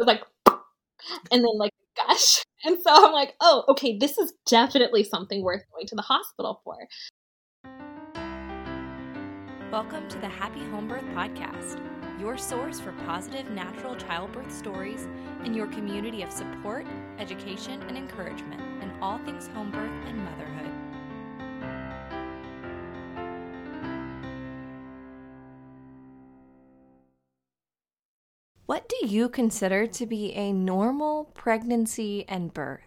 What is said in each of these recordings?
was like, and then like gush. And so I'm like, oh, okay, this is definitely something worth going to the hospital for. Welcome to the Happy Home Birth Podcast, your source for positive natural childbirth stories and your community of support, education, and encouragement in all things home birth and motherhood. What do you consider to be a normal pregnancy and birth?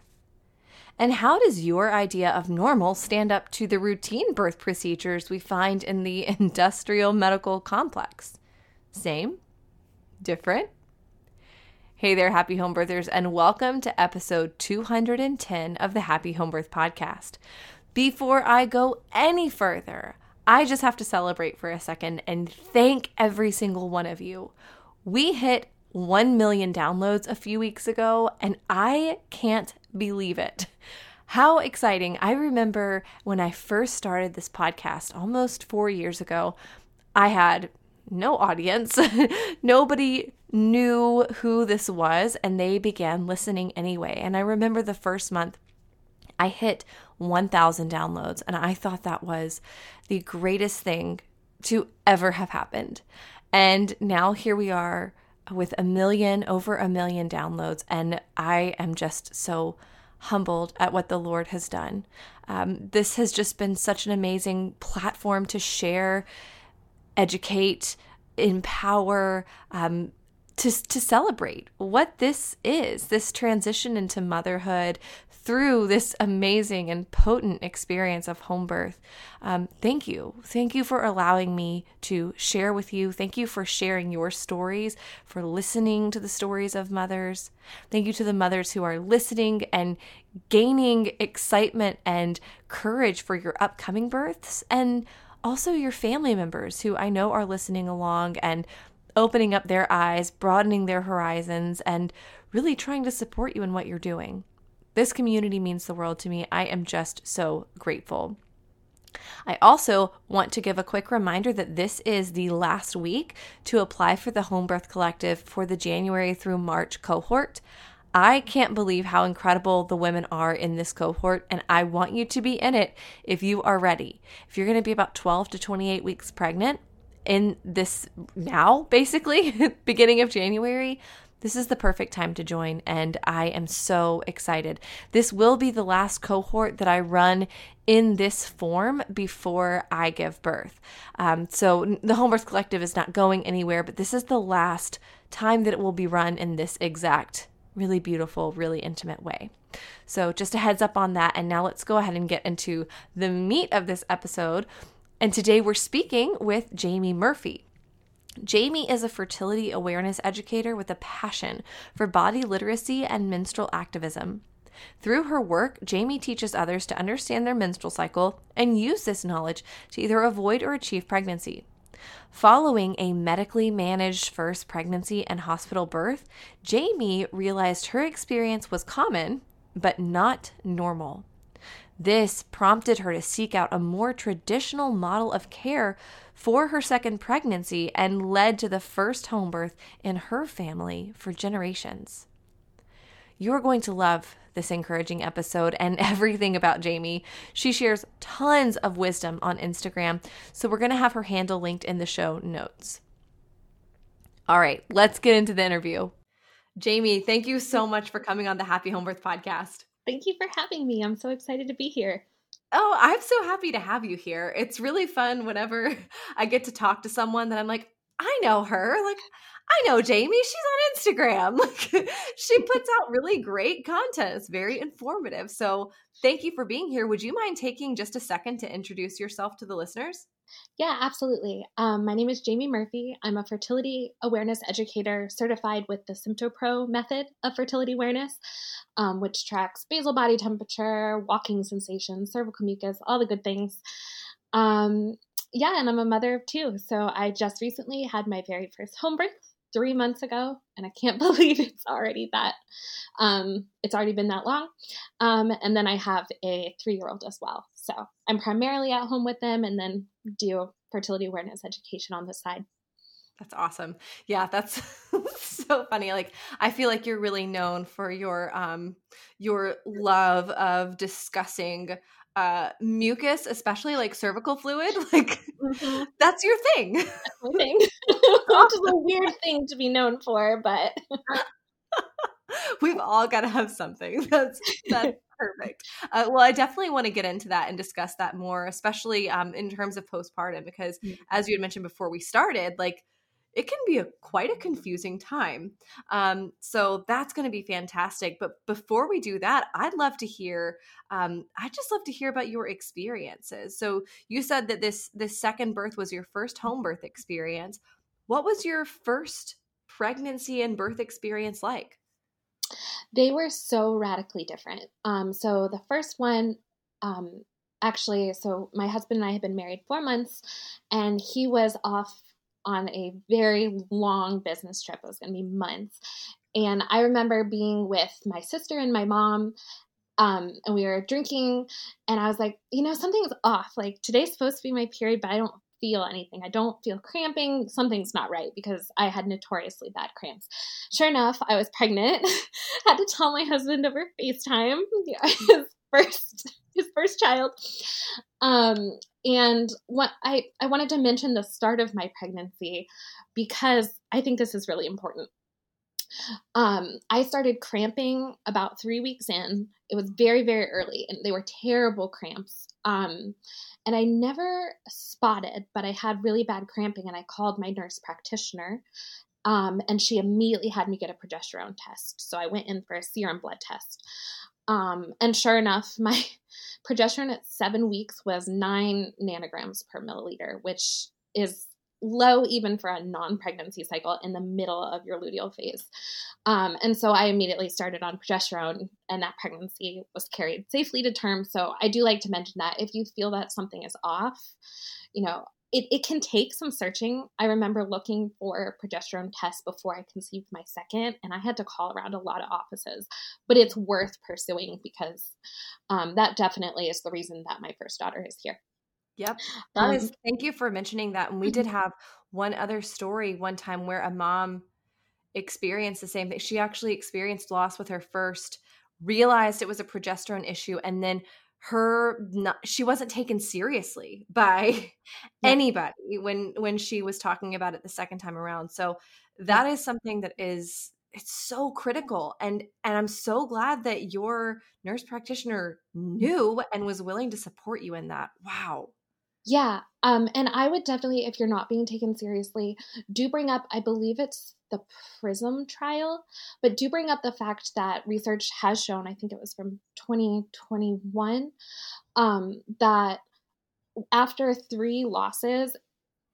And how does your idea of normal stand up to the routine birth procedures we find in the industrial medical complex? Same? Different? Hey there, happy home birthers, and welcome to episode 210 of the Happy Home Birth Podcast. Before I go any further, I just have to celebrate for a second and thank every single one of you. We hit 1 million downloads a few weeks ago, and I can't believe it. How exciting! I remember when I first started this podcast almost four years ago, I had no audience. Nobody knew who this was, and they began listening anyway. And I remember the first month I hit 1,000 downloads, and I thought that was the greatest thing to ever have happened. And now here we are with a million, over a million downloads. And I am just so humbled at what the Lord has done. Um, this has just been such an amazing platform to share, educate, empower, um, to, to celebrate what this is this transition into motherhood through this amazing and potent experience of home birth. Um, thank you. Thank you for allowing me to share with you. Thank you for sharing your stories, for listening to the stories of mothers. Thank you to the mothers who are listening and gaining excitement and courage for your upcoming births, and also your family members who I know are listening along and opening up their eyes, broadening their horizons, and really trying to support you in what you're doing. This community means the world to me. I am just so grateful. I also want to give a quick reminder that this is the last week to apply for the Home Birth Collective for the January through March cohort. I can't believe how incredible the women are in this cohort, and I want you to be in it if you are ready. If you're going to be about 12 to 28 weeks pregnant in this now, basically, beginning of January, this is the perfect time to join, and I am so excited. This will be the last cohort that I run in this form before I give birth. Um, so the Home Birth Collective is not going anywhere, but this is the last time that it will be run in this exact, really beautiful, really intimate way. So just a heads up on that. And now let's go ahead and get into the meat of this episode. And today we're speaking with Jamie Murphy. Jamie is a fertility awareness educator with a passion for body literacy and menstrual activism. Through her work, Jamie teaches others to understand their menstrual cycle and use this knowledge to either avoid or achieve pregnancy. Following a medically managed first pregnancy and hospital birth, Jamie realized her experience was common, but not normal. This prompted her to seek out a more traditional model of care for her second pregnancy and led to the first home birth in her family for generations. You're going to love this encouraging episode and everything about Jamie. She shares tons of wisdom on Instagram, so we're going to have her handle linked in the show notes. All right, let's get into the interview. Jamie, thank you so much for coming on the Happy Home Birth podcast. Thank you for having me. I'm so excited to be here. Oh, I'm so happy to have you here. It's really fun whenever I get to talk to someone that I'm like, I know her. Like, I know Jamie. She's on Instagram. Like, she puts out really great content. It's very informative. So, thank you for being here. Would you mind taking just a second to introduce yourself to the listeners? Yeah, absolutely. Um, my name is Jamie Murphy. I'm a fertility awareness educator certified with the SymptoPro method of fertility awareness, um, which tracks basal body temperature, walking sensations, cervical mucus, all the good things. Um, yeah, and I'm a mother of two. So I just recently had my very first home birth three months ago, and I can't believe it's already that. Um, it's already been that long. Um, and then I have a three year old as well. So I'm primarily at home with them, and then do fertility awareness education on the side. That's awesome. Yeah, that's so funny. Like I feel like you're really known for your um your love of discussing uh mucus, especially like cervical fluid. Like mm-hmm. that's your thing. That's my thing. Which is a weird thing to be known for, but we've all got to have something. That's that's perfect. Uh, well, I definitely want to get into that and discuss that more, especially um, in terms of postpartum, because mm-hmm. as you had mentioned before we started, like it can be a quite a confusing time. Um, so that's going to be fantastic. But before we do that, I'd love to hear. Um, I'd just love to hear about your experiences. So you said that this this second birth was your first home birth experience. What was your first pregnancy and birth experience like? They were so radically different. Um, so the first one, um, actually, so my husband and I had been married four months, and he was off on a very long business trip. It was going to be months. And I remember being with my sister and my mom, um, and we were drinking, and I was like, you know, something's off. Like today's supposed to be my period, but I don't feel anything. I don't feel cramping. Something's not right because I had notoriously bad cramps. Sure enough, I was pregnant. had to tell my husband over FaceTime. his first his first child. Um, and what I, I wanted to mention the start of my pregnancy because I think this is really important. Um, I started cramping about three weeks in. It was very, very early, and they were terrible cramps. Um, and I never spotted, but I had really bad cramping, and I called my nurse practitioner, um, and she immediately had me get a progesterone test. So I went in for a serum blood test. Um, and sure enough, my progesterone at seven weeks was nine nanograms per milliliter, which is low even for a non-pregnancy cycle in the middle of your luteal phase. Um, and so I immediately started on progesterone, and that pregnancy was carried safely to term. So I do like to mention that if you feel that something is off, you know, it, it can take some searching. I remember looking for progesterone tests before I conceived my second, and I had to call around a lot of offices, but it's worth pursuing because um, that definitely is the reason that my first daughter is here. Yep. That um, is, thank you for mentioning that. And we did mm-hmm. have one other story one time where a mom experienced the same thing. She actually experienced loss with her first, realized it was a progesterone issue, and then her not, she wasn't taken seriously by anybody when when she was talking about it the second time around so that is something that is it's so critical and and i'm so glad that your nurse practitioner knew and was willing to support you in that wow yeah um and i would definitely if you're not being taken seriously do bring up i believe it's the prism trial but do bring up the fact that research has shown i think it was from 2021 um that after three losses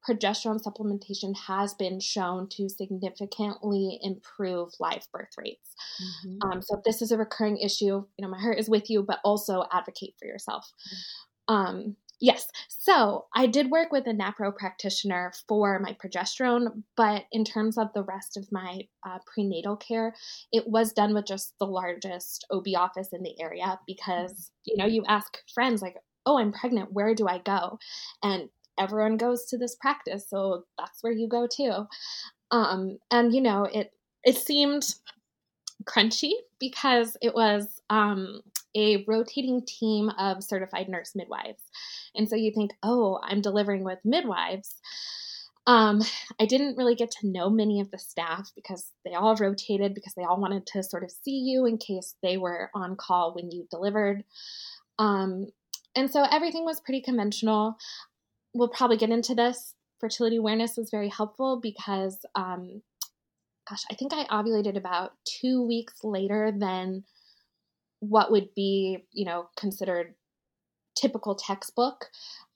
progesterone supplementation has been shown to significantly improve live birth rates. Mm-hmm. Um, so if this is a recurring issue, you know, my heart is with you, but also advocate for yourself. Mm-hmm. Um, yes, so I did work with a NAPRO practitioner for my progesterone, but in terms of the rest of my uh, prenatal care, it was done with just the largest OB office in the area because, you know, you ask friends like, oh, I'm pregnant, where do I go? And everyone goes to this practice, so that's where you go too. Um, and you know, it it seemed crunchy because it was um, a rotating team of certified nurse midwives, and so you think, oh, I'm delivering with midwives. Um, I didn't really get to know many of the staff because they all rotated because they all wanted to sort of see you in case they were on call when you delivered. Um, and so everything was pretty conventional we'll probably get into this. Fertility awareness was very helpful because, um, gosh, I think I ovulated about two weeks later than what would be, you know, considered typical textbook.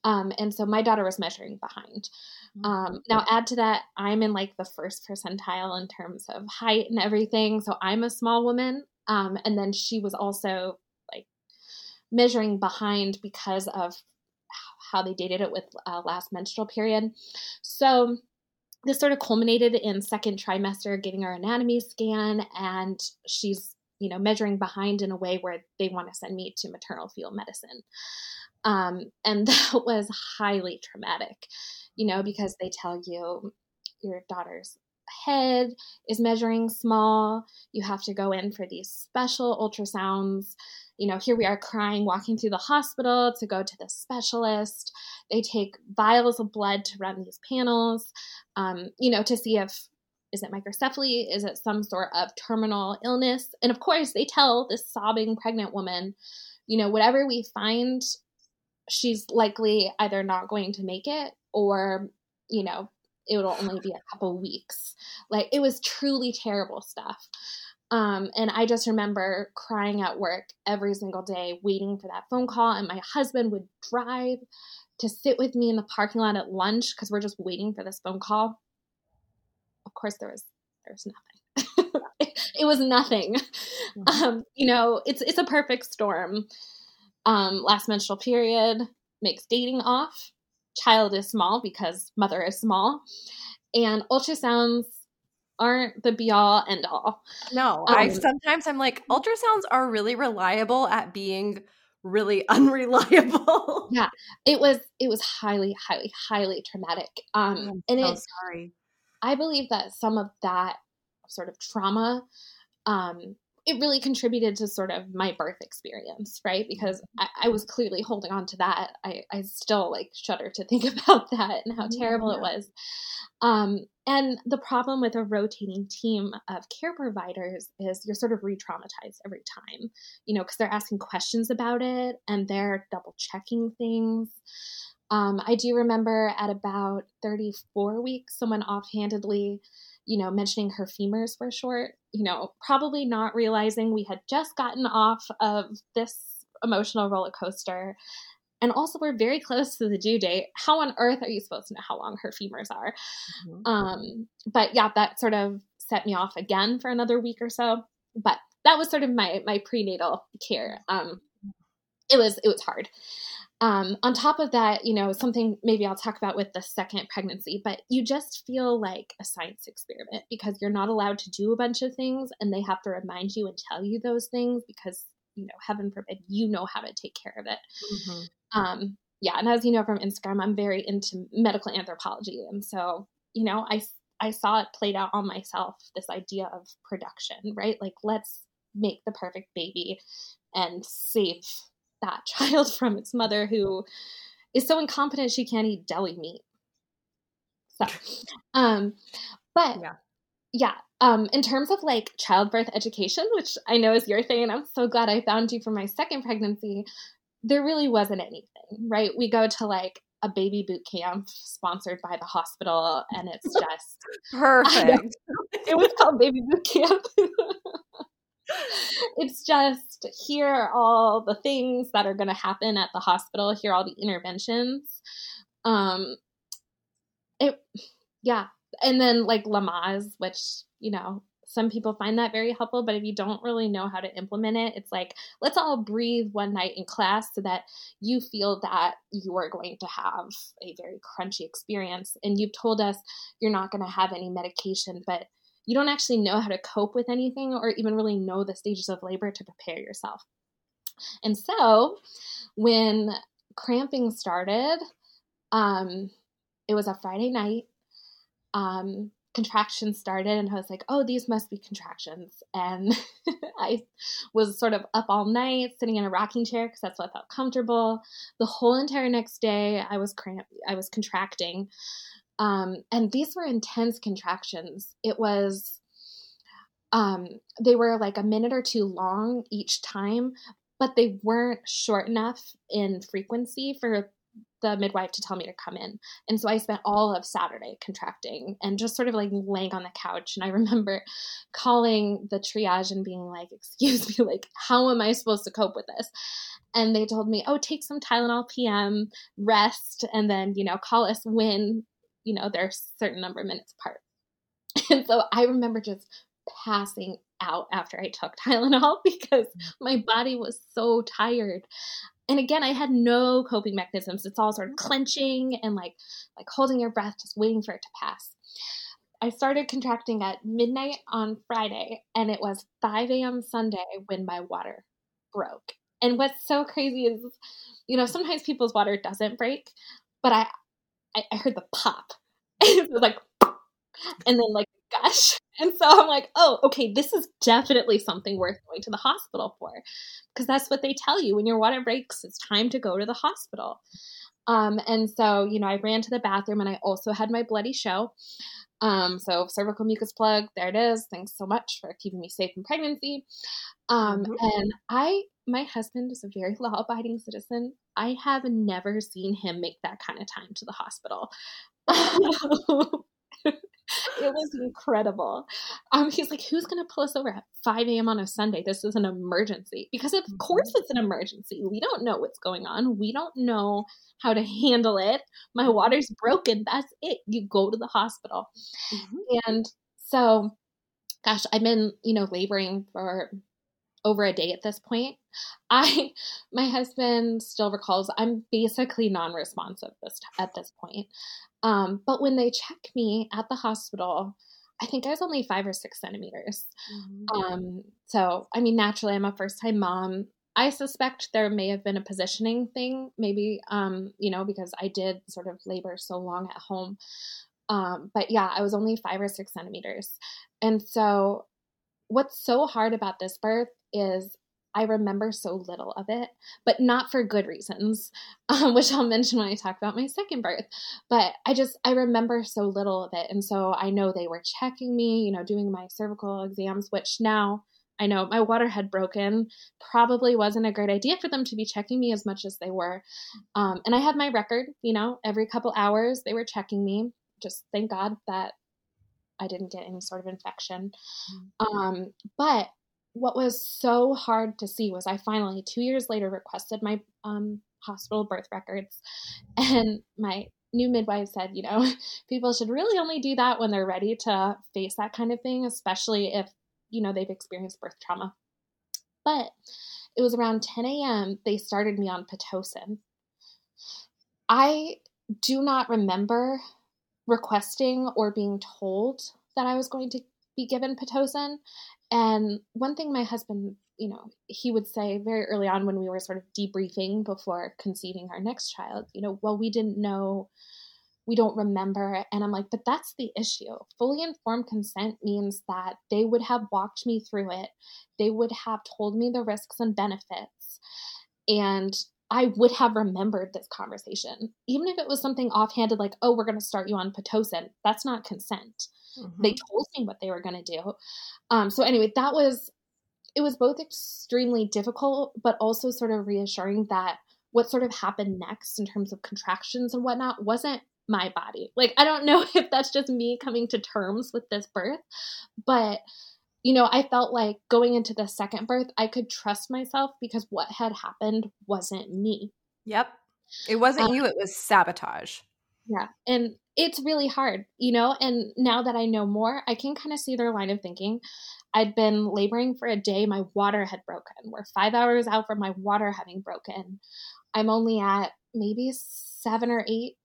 Um, and so my daughter was measuring behind. Mm-hmm. Um, now, add to that, I'm in like the first percentile in terms of height and everything. So I'm a small woman. Um, and then she was also like measuring behind because of how they dated it with uh, last menstrual period. So this sort of culminated in second trimester getting her anatomy scan, and she's you know measuring behind in a way where they want to send me to maternal fetal medicine. Um, and that was highly traumatic, you know, because they tell you your daughter's head is measuring small. You have to go in for these special ultrasounds. You know, here we are crying, walking through the hospital to go to the specialist. They take vials of blood to run these panels, um, you know, to see if is it microcephaly? Is it some sort of terminal illness? And of course, they tell this sobbing pregnant woman, you know, whatever we find, she's likely either not going to make it or, you know, it will only be a couple weeks. Like it was truly terrible stuff. Um, and I just remember crying at work every single day, waiting for that phone call. And my husband would drive to sit with me in the parking lot at lunch because we're just waiting for this phone call. Of course, there was there was nothing. it was nothing. Mm-hmm. Um, you know, it's it's a perfect storm. Um, last menstrual period makes dating off child is small because mother is small, and ultrasounds aren't the be all end all. No, um, I sometimes I'm like ultrasounds are really reliable at being really unreliable. yeah, it was it was highly highly highly traumatic. Um, I'm and so it's sorry. I believe that some of that sort of trauma um, it really contributed to sort of my birth experience, right? Because I, I, was clearly holding on to that. I, I still like shudder to think about that and how terrible yeah. it was. Um, and the problem with a rotating team of care providers is you're sort of re traumatized every time, you know, because they're asking questions about it and they're double checking things. Um, I do remember at about 34 weeks, someone offhandedly you know, mentioning her femurs were short, you know, probably not realizing we had just gotten off of this emotional roller coaster. And also, we're very close to the due date. How on earth are you supposed to know how long her femurs are? Mm-hmm. Um, but yeah, that sort of set me off again for another week or so. But that was sort of my my prenatal care. Um, it was it was hard. Um, on top of that, you know, something maybe I'll talk about with the second pregnancy, but you just feel like a science experiment because you're not allowed to do a bunch of things and they have to remind you and tell you those things because, you know, heaven forbid you know how to take care of it. Mm-hmm. Um, yeah. And as you know from Instagram, I'm very into medical anthropology. And so, you know, I, I saw it played out on myself this idea of production, right? Like, let's make the perfect baby and save that child from its mother who is so incompetent she can't eat deli meat. So, um, but yeah, yeah. Um, in terms of like childbirth education, which I know is your thing, and I'm so glad I found you for my second pregnancy. There really wasn't anything, right? We go to like a baby boot camp sponsored by the hospital, and it's just perfect. It was called baby boot camp. it's just here are all the things that are going to happen at the hospital. Here are all the interventions. Um, it, yeah, and then like Lamaze, which you know some people find that very helpful, but if you don't really know how to implement it, it's like let's all breathe one night in class so that you feel that you are going to have a very crunchy experience. And you've told us you're not going to have any medication, but you don't actually know how to cope with anything or even really know the stages of labor to prepare yourself. And so when cramping started, um, it was a Friday night. Um, contractions started, and I was like, oh, these must be contractions. And I was sort of up all night, sitting in a rocking chair because that's what felt comfortable. The whole entire next day, I was cramp, I was contracting. Um, and these were intense contractions. It was, um, they were like a minute or two long each time, but they weren't short enough in frequency for the midwife to tell me to come in. And so I spent all of Saturday contracting and just sort of like laying on the couch. And I remember calling the triage and being like, Excuse me, like, how am I supposed to cope with this? And they told me, Oh, take some Tylenol PM, rest, and then, you know, call us when you know, they're a certain number of minutes apart. And so I remember just passing out after I took Tylenol because my body was so tired. And again, I had no coping mechanisms. It's all sort of clenching and like like holding your breath, just waiting for it to pass. I started contracting at midnight on Friday, and it was 5 a.m. Sunday when my water broke. And what's so crazy is, you know, sometimes people's water doesn't break, but I I, I heard the pop. it was like, and then like gosh. And so I'm like, oh, okay, this is definitely something worth going to the hospital for. Because that's what they tell you when your water breaks, it's time to go to the hospital. Um, and so, you know, I ran to the bathroom and I also had my bloody show. Um, so cervical mucus plug, there it is. Thanks so much for keeping me safe in pregnancy. Um, mm-hmm. and I, my husband is a very law abiding citizen. I have never seen him make that kind of time to the hospital. it was incredible. Um, he's like, who's going to pull us over at 5 a.m. on a Sunday? This is an emergency. Because of mm-hmm. course it's an emergency. We don't know what's going on. We don't know how to handle it. My water's broken. That's it. You go to the hospital. Mm-hmm. And so, gosh, I've been, you know, laboring for over a day at this point. I my husband still recalls I'm basically non-responsive this at this point. Um, but when they check me at the hospital, I think I was only five or six centimeters. Mm-hmm. Um, so I mean, naturally, I'm a first-time mom. I suspect there may have been a positioning thing, maybe, um, you know, because I did sort of labor so long at home. Um, but yeah, I was only five or six centimeters. And so, what's so hard about this birth is I remember so little of it, but not for good reasons, um, which I'll mention when I talk about my second birth. But I just, I remember so little of it. And so I know they were checking me, you know, doing my cervical exams, which now I know my water had broken. Probably wasn't a great idea for them to be checking me as much as they were. Um, and I had my record, you know, every couple hours they were checking me. Just thank God that I didn't get any sort of infection. Mm-hmm. Um, but what was so hard to see was I finally, two years later, requested my um, hospital birth records. And my new midwife said, you know, people should really only do that when they're ready to face that kind of thing, especially if, you know, they've experienced birth trauma. But it was around 10 a.m. they started me on Pitocin. I do not remember requesting or being told that I was going to be given Pitocin. And one thing my husband, you know, he would say very early on when we were sort of debriefing before conceiving our next child, you know, well, we didn't know, we don't remember. And I'm like, but that's the issue. Fully informed consent means that they would have walked me through it, they would have told me the risks and benefits. And I would have remembered this conversation. Even if it was something offhanded like, oh, we're going to start you on Pitocin, that's not consent. Mm-hmm. They told me what they were going to do. Um, so, anyway, that was, it was both extremely difficult, but also sort of reassuring that what sort of happened next in terms of contractions and whatnot wasn't my body. Like, I don't know if that's just me coming to terms with this birth, but you know, I felt like going into the second birth, I could trust myself because what had happened wasn't me. Yep. It wasn't um, you, it was sabotage. Yeah. And it's really hard, you know, and now that I know more, I can kind of see their line of thinking. I'd been laboring for a day, my water had broken. We're five hours out from my water having broken. I'm only at maybe seven or eight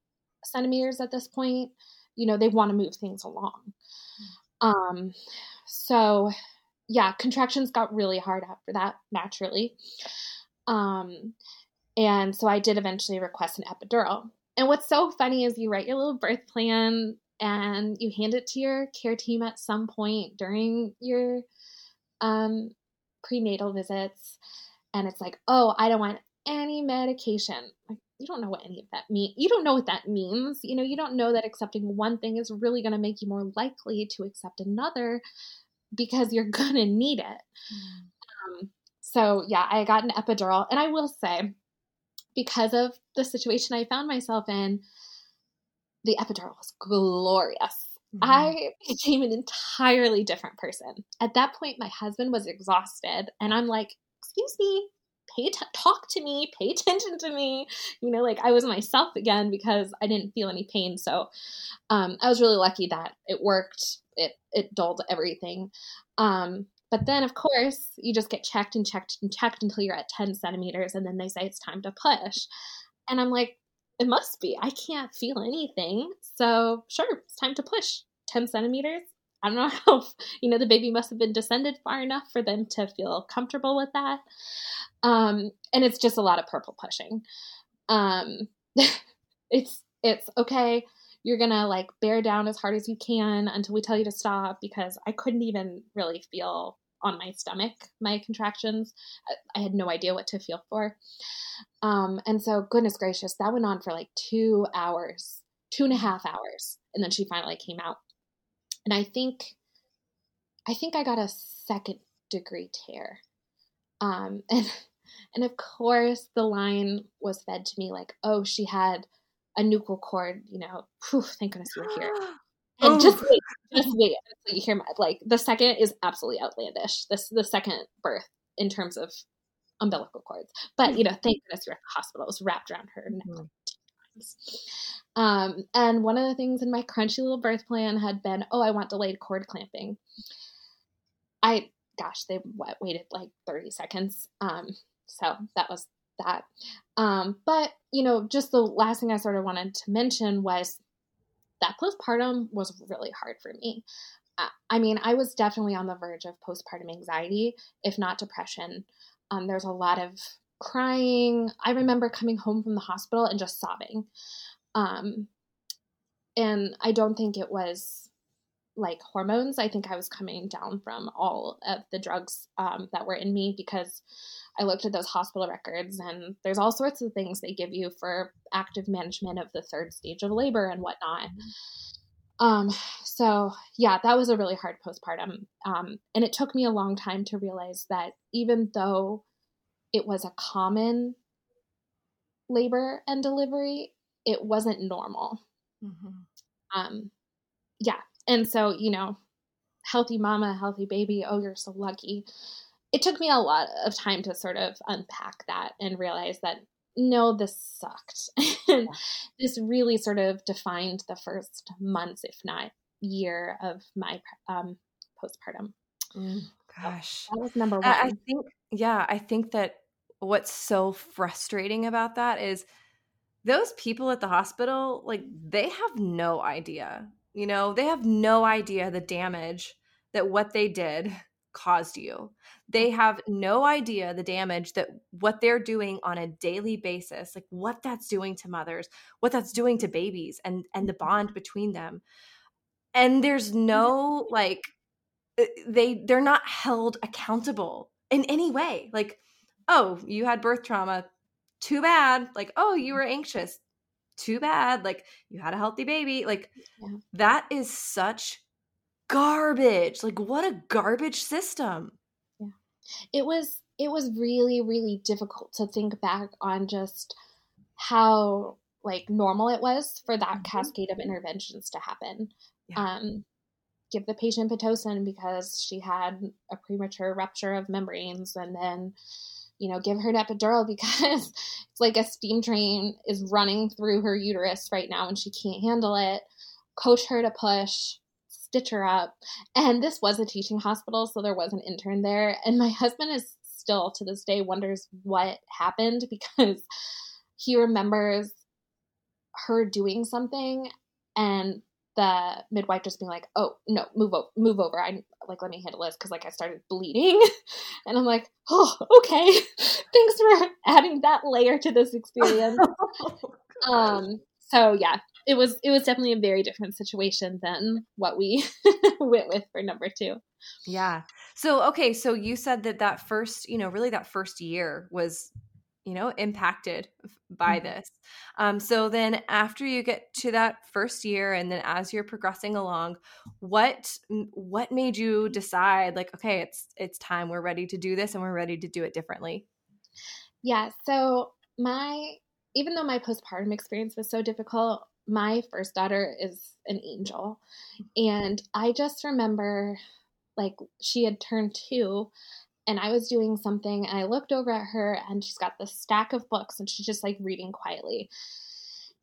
centimeters at this point. You know, they want to move things along. Hmm. Um, so, yeah, contractions got really hard after that, naturally. Um, and so I did eventually request an epidural. And what's so funny is you write your little birth plan and you hand it to your care team at some point during your um, prenatal visits. And it's like, oh, I don't want any medication. Like, you don't know what any of that means. You don't know what that means. You know, you don't know that accepting one thing is really going to make you more likely to accept another because you're going to need it. Mm. Um, so, yeah, I got an epidural. And I will say, because of the situation I found myself in, the epidural was glorious. Mm-hmm. I became an entirely different person. At that point, my husband was exhausted, and I'm like, Excuse me, pay t- talk to me, pay attention to me. You know, like I was myself again because I didn't feel any pain. So um, I was really lucky that it worked. It it dulled everything. Um, but then, of course, you just get checked and checked and checked until you're at 10 centimeters, and then they say it's time to push. And I'm like, it must be. I can't feel anything. So, sure, it's time to push 10 centimeters. I don't know how, you know, the baby must have been descended far enough for them to feel comfortable with that. Um, and it's just a lot of purple pushing. Um, it's it's okay. You're gonna like bear down as hard as you can until we tell you to stop because I couldn't even really feel on my stomach my contractions. I, I had no idea what to feel for. Um, and so, goodness gracious, that went on for like two hours, two and a half hours. And then she finally came out. And I think, I think I got a second degree tear. Um, and, and of course, the line was fed to me like, oh, she had a nuchal cord, you know, whew, thank goodness were here. And oh. just wait, just wait until you hear my like the second is absolutely outlandish. This the second birth in terms of umbilical cords. But you know, thank goodness you're at the hospital. It was wrapped around her neck mm-hmm. two times. Um, and one of the things in my crunchy little birth plan had been, oh, I want delayed cord clamping. I gosh, they waited like 30 seconds. Um, so that was that. Um, but, you know, just the last thing I sort of wanted to mention was that postpartum was really hard for me. Uh, I mean, I was definitely on the verge of postpartum anxiety, if not depression. Um, there's a lot of crying. I remember coming home from the hospital and just sobbing. Um, and I don't think it was like hormones. I think I was coming down from all of the drugs um, that were in me because I looked at those hospital records and there's all sorts of things they give you for active management of the third stage of labor and whatnot. Mm-hmm. Um, so yeah, that was a really hard postpartum. Um, and it took me a long time to realize that even though it was a common labor and delivery, it wasn't normal. Mm-hmm. Um, yeah, and so, you know, healthy mama, healthy baby, oh, you're so lucky. It took me a lot of time to sort of unpack that and realize that no, this sucked. and this really sort of defined the first months, if not year, of my um, postpartum. Mm, gosh. So that was number one. I think, yeah, I think that what's so frustrating about that is those people at the hospital, like, they have no idea you know, they have no idea the damage that what they did caused you. They mm. have no idea the damage that what they're doing on a daily basis, like what that's doing to mothers, what that's doing to babies and and the mm-hmm. bond between them. And there's mm-hmm. no like eh, they they're not held accountable in any way. Like, oh, you had birth trauma. Too bad. Like, oh, you were anxious too bad. Like you had a healthy baby. Like yeah. that is such garbage. Like what a garbage system. Yeah. It was it was really really difficult to think back on just how like normal it was for that mm-hmm. cascade of interventions to happen. Yeah. Um give the patient pitocin because she had a premature rupture of membranes and then you know, give her an epidural because it's like a steam train is running through her uterus right now and she can't handle it. Coach her to push, stitch her up. And this was a teaching hospital, so there was an intern there. And my husband is still to this day wonders what happened because he remembers her doing something and the midwife just being like, "Oh no, move over, move over." I like let me handle this because like I started bleeding, and I'm like, "Oh, okay, thanks for adding that layer to this experience." oh, um, so yeah, it was it was definitely a very different situation than what we went with for number two. Yeah. So okay, so you said that that first, you know, really that first year was you know impacted by mm-hmm. this. Um, so then after you get to that first year and then as you're progressing along what what made you decide like okay it's it's time. We're ready to do this and we're ready to do it differently yeah so my even though my postpartum experience was so difficult my first daughter is an angel. And i just remember like she had turned two and I was doing something and I looked over at her and she's got this stack of books and she's just like reading quietly.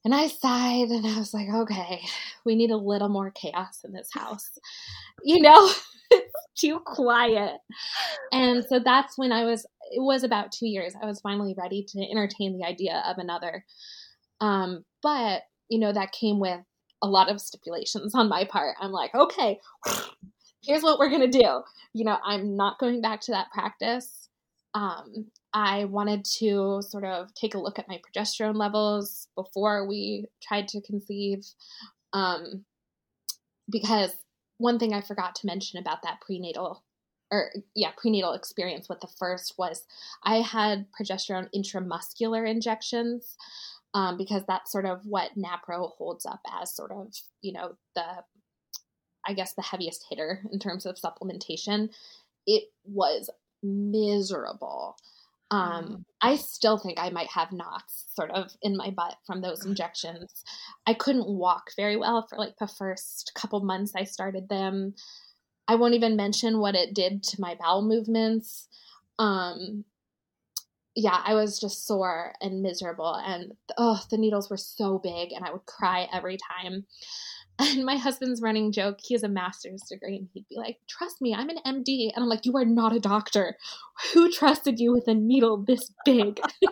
And I sighed and I was like, okay, we need a little more chaos in this house. You know, it's too quiet. And so that's when I was, it was about two years. I was finally ready to entertain the idea of another. Um, but, you know, that came with a lot of stipulations on my part. I'm like, okay, here's what we're going to do. You know, I'm not going back to that practice. Um, I wanted to sort of take a look at my progesterone levels before we tried to conceive. Um, because one thing I forgot to mention about that prenatal or yeah, prenatal experience with the first was I had progesterone intramuscular injections um, because that's sort of what NAPRO holds up as sort of, you know, the, I guess, the heaviest hitter in terms of supplementation. It was miserable. Um, mm. I still think I might have knots sort of in my butt from those injections. I couldn't walk very well for like the first couple months I started them. I won't even mention what it did to my bowel movements. Um, yeah, I was just sore and miserable, and oh, the needles were so big, and I would cry every time. And my husband's running joke, he has a master's degree, and he'd be like, Trust me, I'm an MD. And I'm like, You are not a doctor. Who trusted you with a needle this big?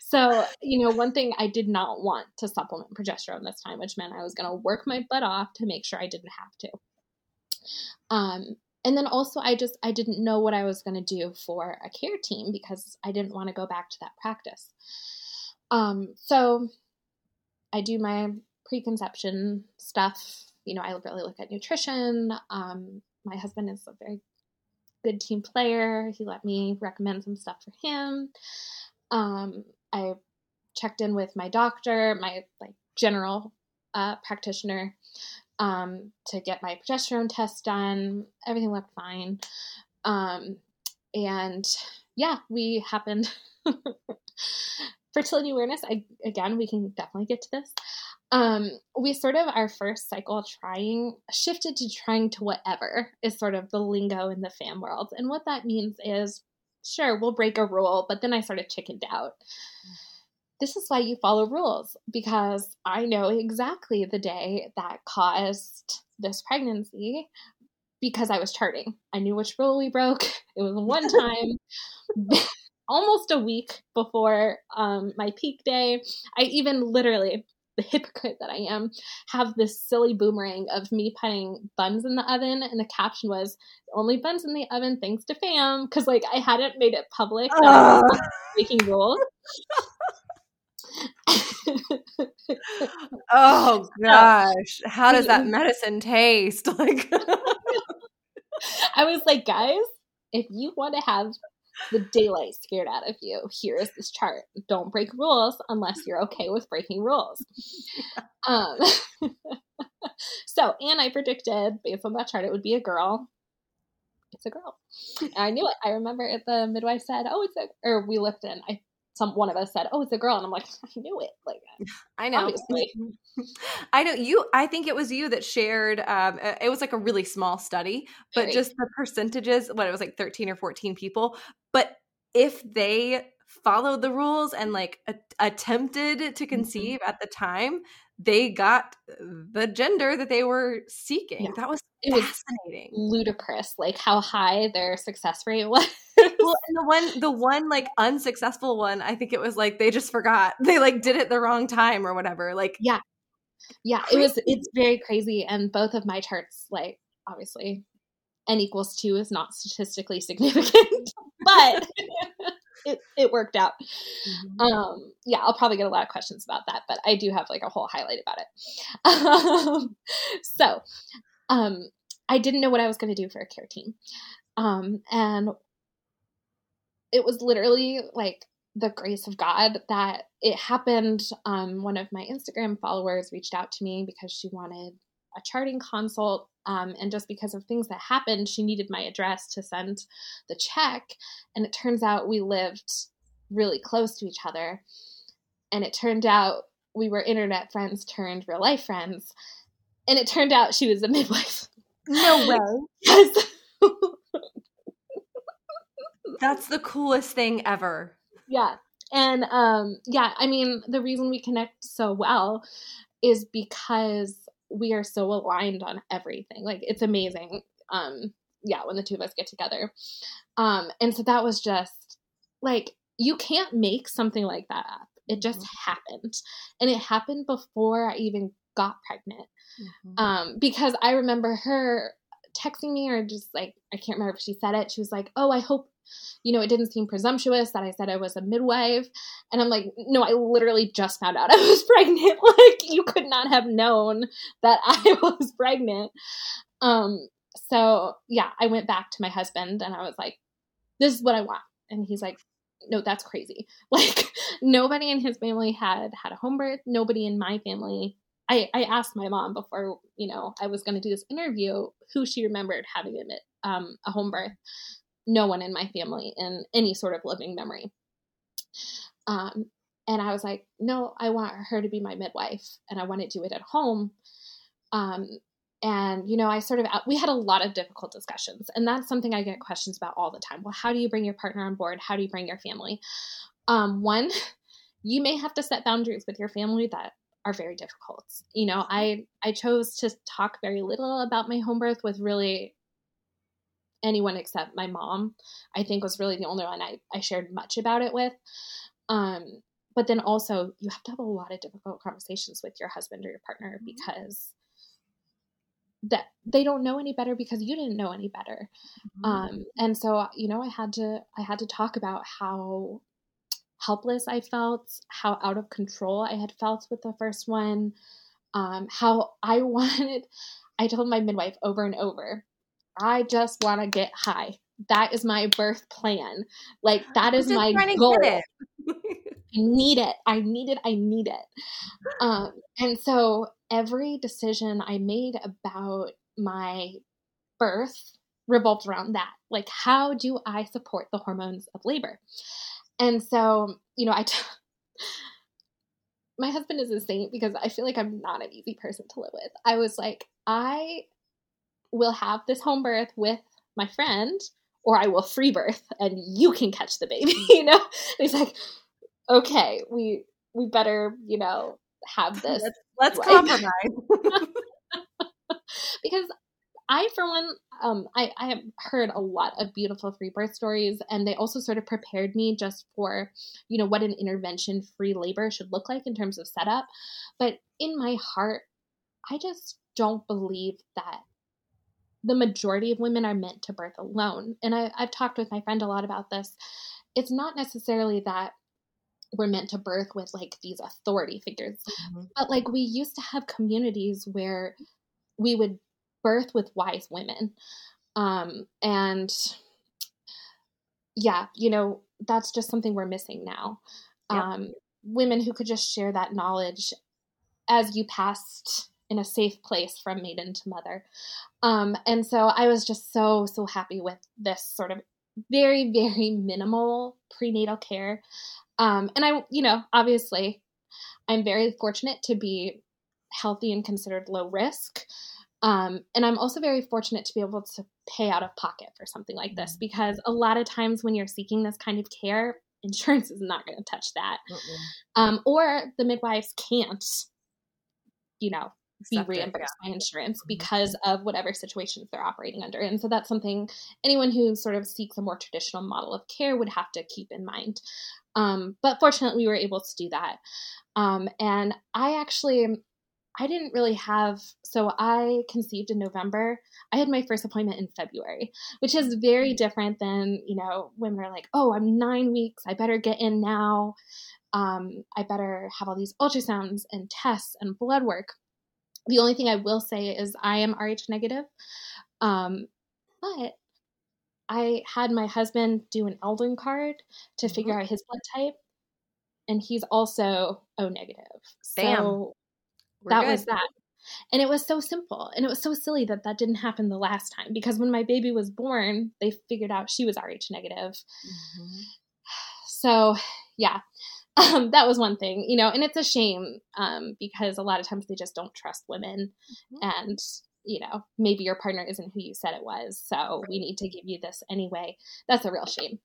so, you know, one thing I did not want to supplement progesterone this time, which meant I was going to work my butt off to make sure I didn't have to. Um, and then also I just I didn't know what I was going to do for a care team because I didn't want to go back to that practice. Um, so I do my preconception stuff. You know, I really look at nutrition. Um, my husband is a very good team player. He let me recommend some stuff for him. Um, I checked in with my doctor, my like general uh, practitioner, um, to get my progesterone test done. Everything looked fine. Um, and yeah, we happened. fertility awareness, I, again, we can definitely get to this. Um, we sort of, our first cycle trying, shifted to trying to whatever is sort of the lingo in the fam world. And what that means is, sure, we'll break a rule, but then I sort of chickened out. This is why you follow rules because I know exactly the day that caused this pregnancy because I was charting. I knew which rule we broke. It was one time almost a week before um, my peak day. I even literally, the hypocrite that I am, have this silly boomerang of me putting buns in the oven, and the caption was "Only buns in the oven, thanks to fam," because like I hadn't made it public that I was making rules. oh gosh, how does that medicine taste? Like, I was like, guys, if you want to have the daylight scared out of you. Here is this chart. Don't break rules unless you're okay with breaking rules. Um, so, and I predicted based on that chart it would be a girl. It's a girl. And I knew it. I remember it, the midwife said, "Oh, it's a," or we looked in. I some one of us said, "Oh, it's a girl," and I'm like, I knew it. Like, I know. I know you. I think it was you that shared. Um, uh, it was like a really small study, but Very. just the percentages. What it was like 13 or 14 people. But if they followed the rules and like a- attempted to mm-hmm. conceive mm-hmm. at the time, they got the gender that they were seeking. Yeah. That was it fascinating. Was ludicrous, like how high their success rate was. Well, and the one, the one like unsuccessful one, I think it was like they just forgot. They like did it the wrong time or whatever. Like, yeah, yeah, crazy. it was. It's very crazy, and both of my charts, like obviously, n equals two is not statistically significant, but it, it worked out. Mm-hmm. Um, yeah, I'll probably get a lot of questions about that, but I do have like a whole highlight about it. Um, so, um, I didn't know what I was going to do for a care team. Um, and it was literally like the grace of God that it happened. Um, one of my Instagram followers reached out to me because she wanted a charting consult. Um, and just because of things that happened, she needed my address to send the check. And it turns out we lived really close to each other. And it turned out we were internet friends turned real life friends. And it turned out she was a midwife. No way. yes. That's the coolest thing ever. Yeah. And um yeah, I mean, the reason we connect so well is because we are so aligned on everything. Like it's amazing. Um yeah, when the two of us get together. Um and so that was just like you can't make something like that up. It just mm-hmm. happened. And it happened before I even got pregnant. Mm-hmm. Um because I remember her texting me or just like I can't remember if she said it. She was like, "Oh, I hope you know, it didn't seem presumptuous that I said I was a midwife. And I'm like, no, I literally just found out I was pregnant. like, you could not have known that I was pregnant. Um, so yeah, I went back to my husband and I was like, this is what I want. And he's like, no, that's crazy. Like nobody in his family had had a home birth. Nobody in my family. I, I asked my mom before, you know, I was going to do this interview, who she remembered having a, um, a home birth. No one in my family in any sort of living memory. Um, and I was like, no, I want her to be my midwife, and I want to do it at home. Um, and you know i sort of we had a lot of difficult discussions and that's something i get questions about all the time well how do you bring your partner on board how do you bring your family um, one you may have to set boundaries with your family that are very difficult you know i i chose to talk very little about my home birth with really anyone except my mom i think was really the only one i, I shared much about it with um, but then also you have to have a lot of difficult conversations with your husband or your partner mm-hmm. because that they don't know any better because you didn't know any better mm-hmm. um, and so you know i had to i had to talk about how helpless i felt how out of control i had felt with the first one um, how i wanted i told my midwife over and over i just want to get high that is my birth plan like that is my goal I need it. I need it. I need it. Um, and so every decision I made about my birth revolved around that. Like, how do I support the hormones of labor? And so, you know, I. T- my husband is a saint because I feel like I'm not an easy person to live with. I was like, I will have this home birth with my friend, or I will free birth and you can catch the baby, you know? And he's like, okay, we we better, you know, have this. Let's, let's compromise. because I, for one, um, I, I have heard a lot of beautiful free birth stories, and they also sort of prepared me just for, you know, what an intervention free labor should look like in terms of setup. But in my heart, I just don't believe that the majority of women are meant to birth alone. And I, I've talked with my friend a lot about this. It's not necessarily that we're meant to birth with like these authority figures. Mm-hmm. But like we used to have communities where we would birth with wise women. Um, and yeah, you know, that's just something we're missing now. Yep. Um, women who could just share that knowledge as you passed in a safe place from maiden to mother. Um, and so I was just so, so happy with this sort of very, very minimal prenatal care. Um, and I, you know, obviously, I'm very fortunate to be healthy and considered low risk. Um, and I'm also very fortunate to be able to pay out of pocket for something like this mm-hmm. because a lot of times when you're seeking this kind of care, insurance is not going to touch that. Um, or the midwives can't, you know, be reimbursed yeah. by insurance mm-hmm. because of whatever situations they're operating under. And so that's something anyone who sort of seeks a more traditional model of care would have to keep in mind. Um, but fortunately, we were able to do that. Um, and I actually, I didn't really have, so I conceived in November. I had my first appointment in February, which is very different than, you know, women are like, oh, I'm nine weeks. I better get in now. Um, I better have all these ultrasounds and tests and blood work. The only thing I will say is I am Rh negative. Um, but I had my husband do an Eldon card to mm-hmm. figure out his blood type, and he's also O negative. Bam. So that good. was that. And it was so simple. And it was so silly that that didn't happen the last time because when my baby was born, they figured out she was Rh negative. Mm-hmm. So, yeah, um, that was one thing, you know, and it's a shame um, because a lot of times they just don't trust women. Mm-hmm. And you know, maybe your partner isn't who you said it was. So we need to give you this anyway. That's a real shame.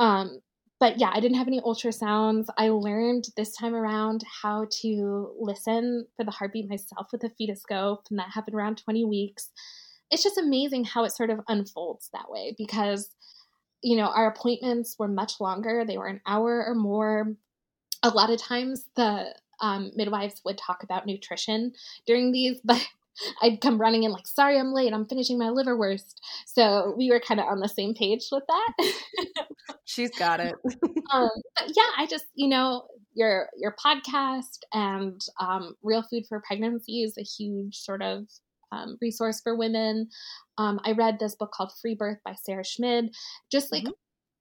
Um, but yeah, I didn't have any ultrasounds. I learned this time around how to listen for the heartbeat myself with a fetoscope, and that happened around 20 weeks. It's just amazing how it sort of unfolds that way because, you know, our appointments were much longer, they were an hour or more. A lot of times the um, midwives would talk about nutrition during these, but I'd come running in like, sorry, I'm late. I'm finishing my liverwurst. So we were kind of on the same page with that. She's got it. um, but yeah, I just, you know, your your podcast and um, Real Food for Pregnancy is a huge sort of um, resource for women. Um, I read this book called Free Birth by Sarah Schmid. Just like mm-hmm.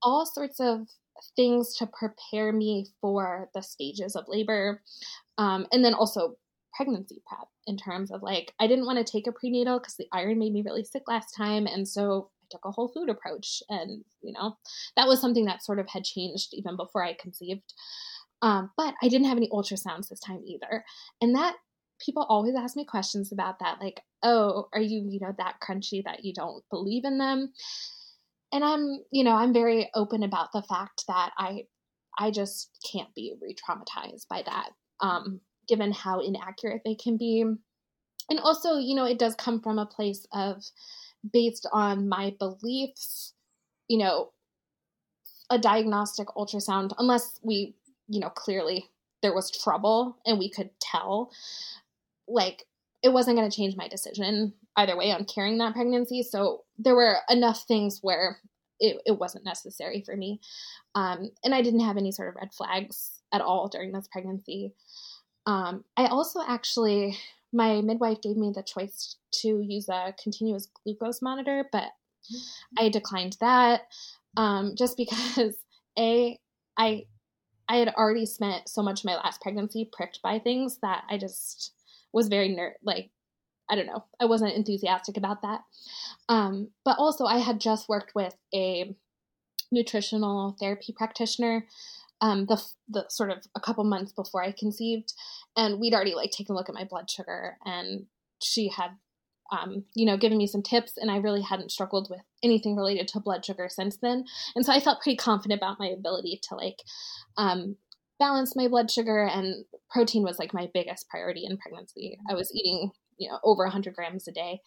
all sorts of things to prepare me for the stages of labor. Um, and then also pregnancy prep in terms of like, I didn't want to take a prenatal because the iron made me really sick last time. And so I took a whole food approach. And, you know, that was something that sort of had changed even before I conceived. Um, but I didn't have any ultrasounds this time either. And that people always ask me questions about that like oh are you you know that crunchy that you don't believe in them and i'm you know i'm very open about the fact that i i just can't be re-traumatized by that um given how inaccurate they can be. And also you know it does come from a place of based on my beliefs you know a diagnostic ultrasound unless we you know clearly there was trouble and we could tell like it wasn't going to change my decision either way on carrying that pregnancy. So there were enough things where it, it wasn't necessary for me. Um, and I didn't have any sort of red flags at all during this pregnancy. Um, I also actually, my midwife gave me the choice to use a continuous glucose monitor, but mm-hmm. I declined that um, just because a I I had already spent so much of my last pregnancy pricked by things that I just was very nerd like I don't know. I wasn't enthusiastic about that. Um, but also, I had just worked with a nutritional therapy practitioner um, the the sort of a couple months before I conceived, and we'd already like taken a look at my blood sugar, and she had um, you know given me some tips, and I really hadn't struggled with anything related to blood sugar since then, and so I felt pretty confident about my ability to like um, balance my blood sugar and protein was like my biggest priority in pregnancy. I was eating, you know, over 100 grams a day.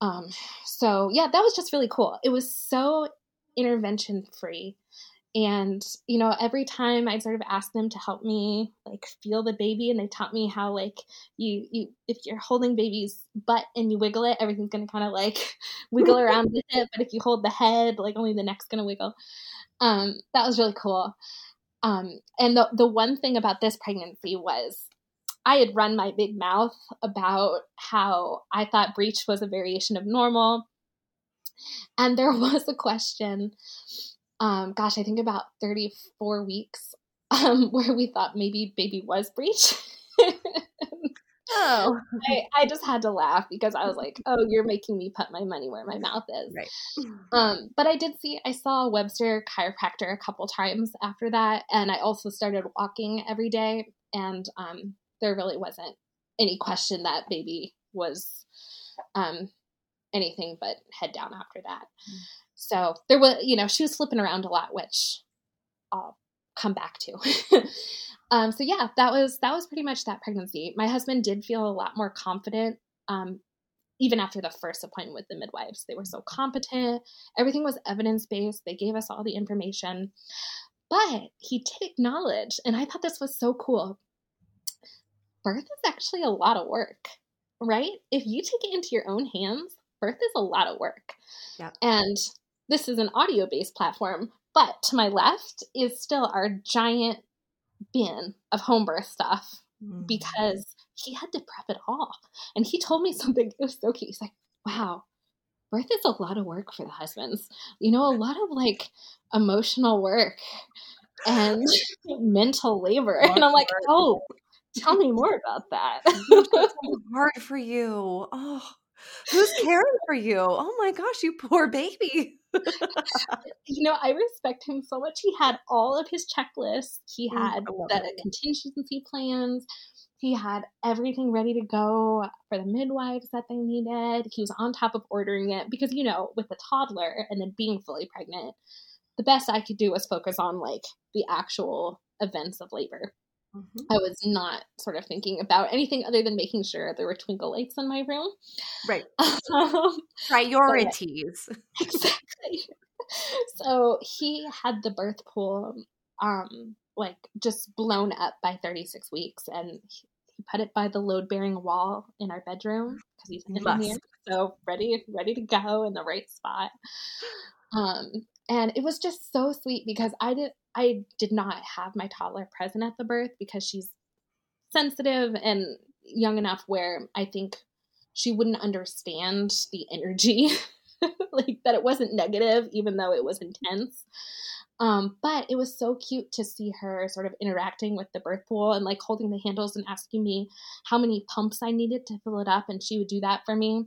Um, so yeah, that was just really cool. It was so intervention free. And, you know, every time I'd sort of ask them to help me like feel the baby and they taught me how like you you if you're holding baby's butt and you wiggle it, everything's gonna kind of like wiggle around with it. But if you hold the head, like only the neck's gonna wiggle. Um, that was really cool. Um, and the, the one thing about this pregnancy was I had run my big mouth about how I thought breech was a variation of normal. And there was a question, um, gosh, I think about 34 weeks, um, where we thought maybe baby was breech. Oh. I, I just had to laugh because I was like, oh, you're making me put my money where my mouth is. Right. Um, but I did see, I saw a Webster chiropractor a couple times after that. And I also started walking every day. And um, there really wasn't any question that baby was um, anything but head down after that. Mm. So there was, you know, she was flipping around a lot, which I'll come back to. Um, so yeah, that was that was pretty much that pregnancy. My husband did feel a lot more confident, um, even after the first appointment with the midwives. They were so competent. Everything was evidence based. They gave us all the information, but he did acknowledge, and I thought this was so cool. Birth is actually a lot of work, right? If you take it into your own hands, birth is a lot of work. Yeah. And this is an audio based platform, but to my left is still our giant bin of home birth stuff mm-hmm. because he had to prep it all. And he told me something, it was so cute. He's like, wow, birth is a lot of work for the husbands. You know, a lot of like emotional work and mental labor. And I'm like, oh, tell me more about that. hard for you. Oh, who's caring for you? Oh my gosh, you poor baby. you know, I respect him so much. He had all of his checklists. He mm, had the contingency plans. He had everything ready to go for the midwives that they needed. He was on top of ordering it because, you know, with a toddler and then being fully pregnant, the best I could do was focus on like the actual events of labor. Mm-hmm. I was not sort of thinking about anything other than making sure there were twinkle lights in my room. Right. Um, Priorities. But, exactly. So he had the birth pool um like just blown up by 36 weeks and he put it by the load bearing wall in our bedroom because he's in here, so ready, ready to go in the right spot. Um, and it was just so sweet because I did I did not have my toddler present at the birth because she's sensitive and young enough where I think she wouldn't understand the energy like that it wasn't negative even though it was intense um, but it was so cute to see her sort of interacting with the birth pool and like holding the handles and asking me how many pumps I needed to fill it up, and she would do that for me.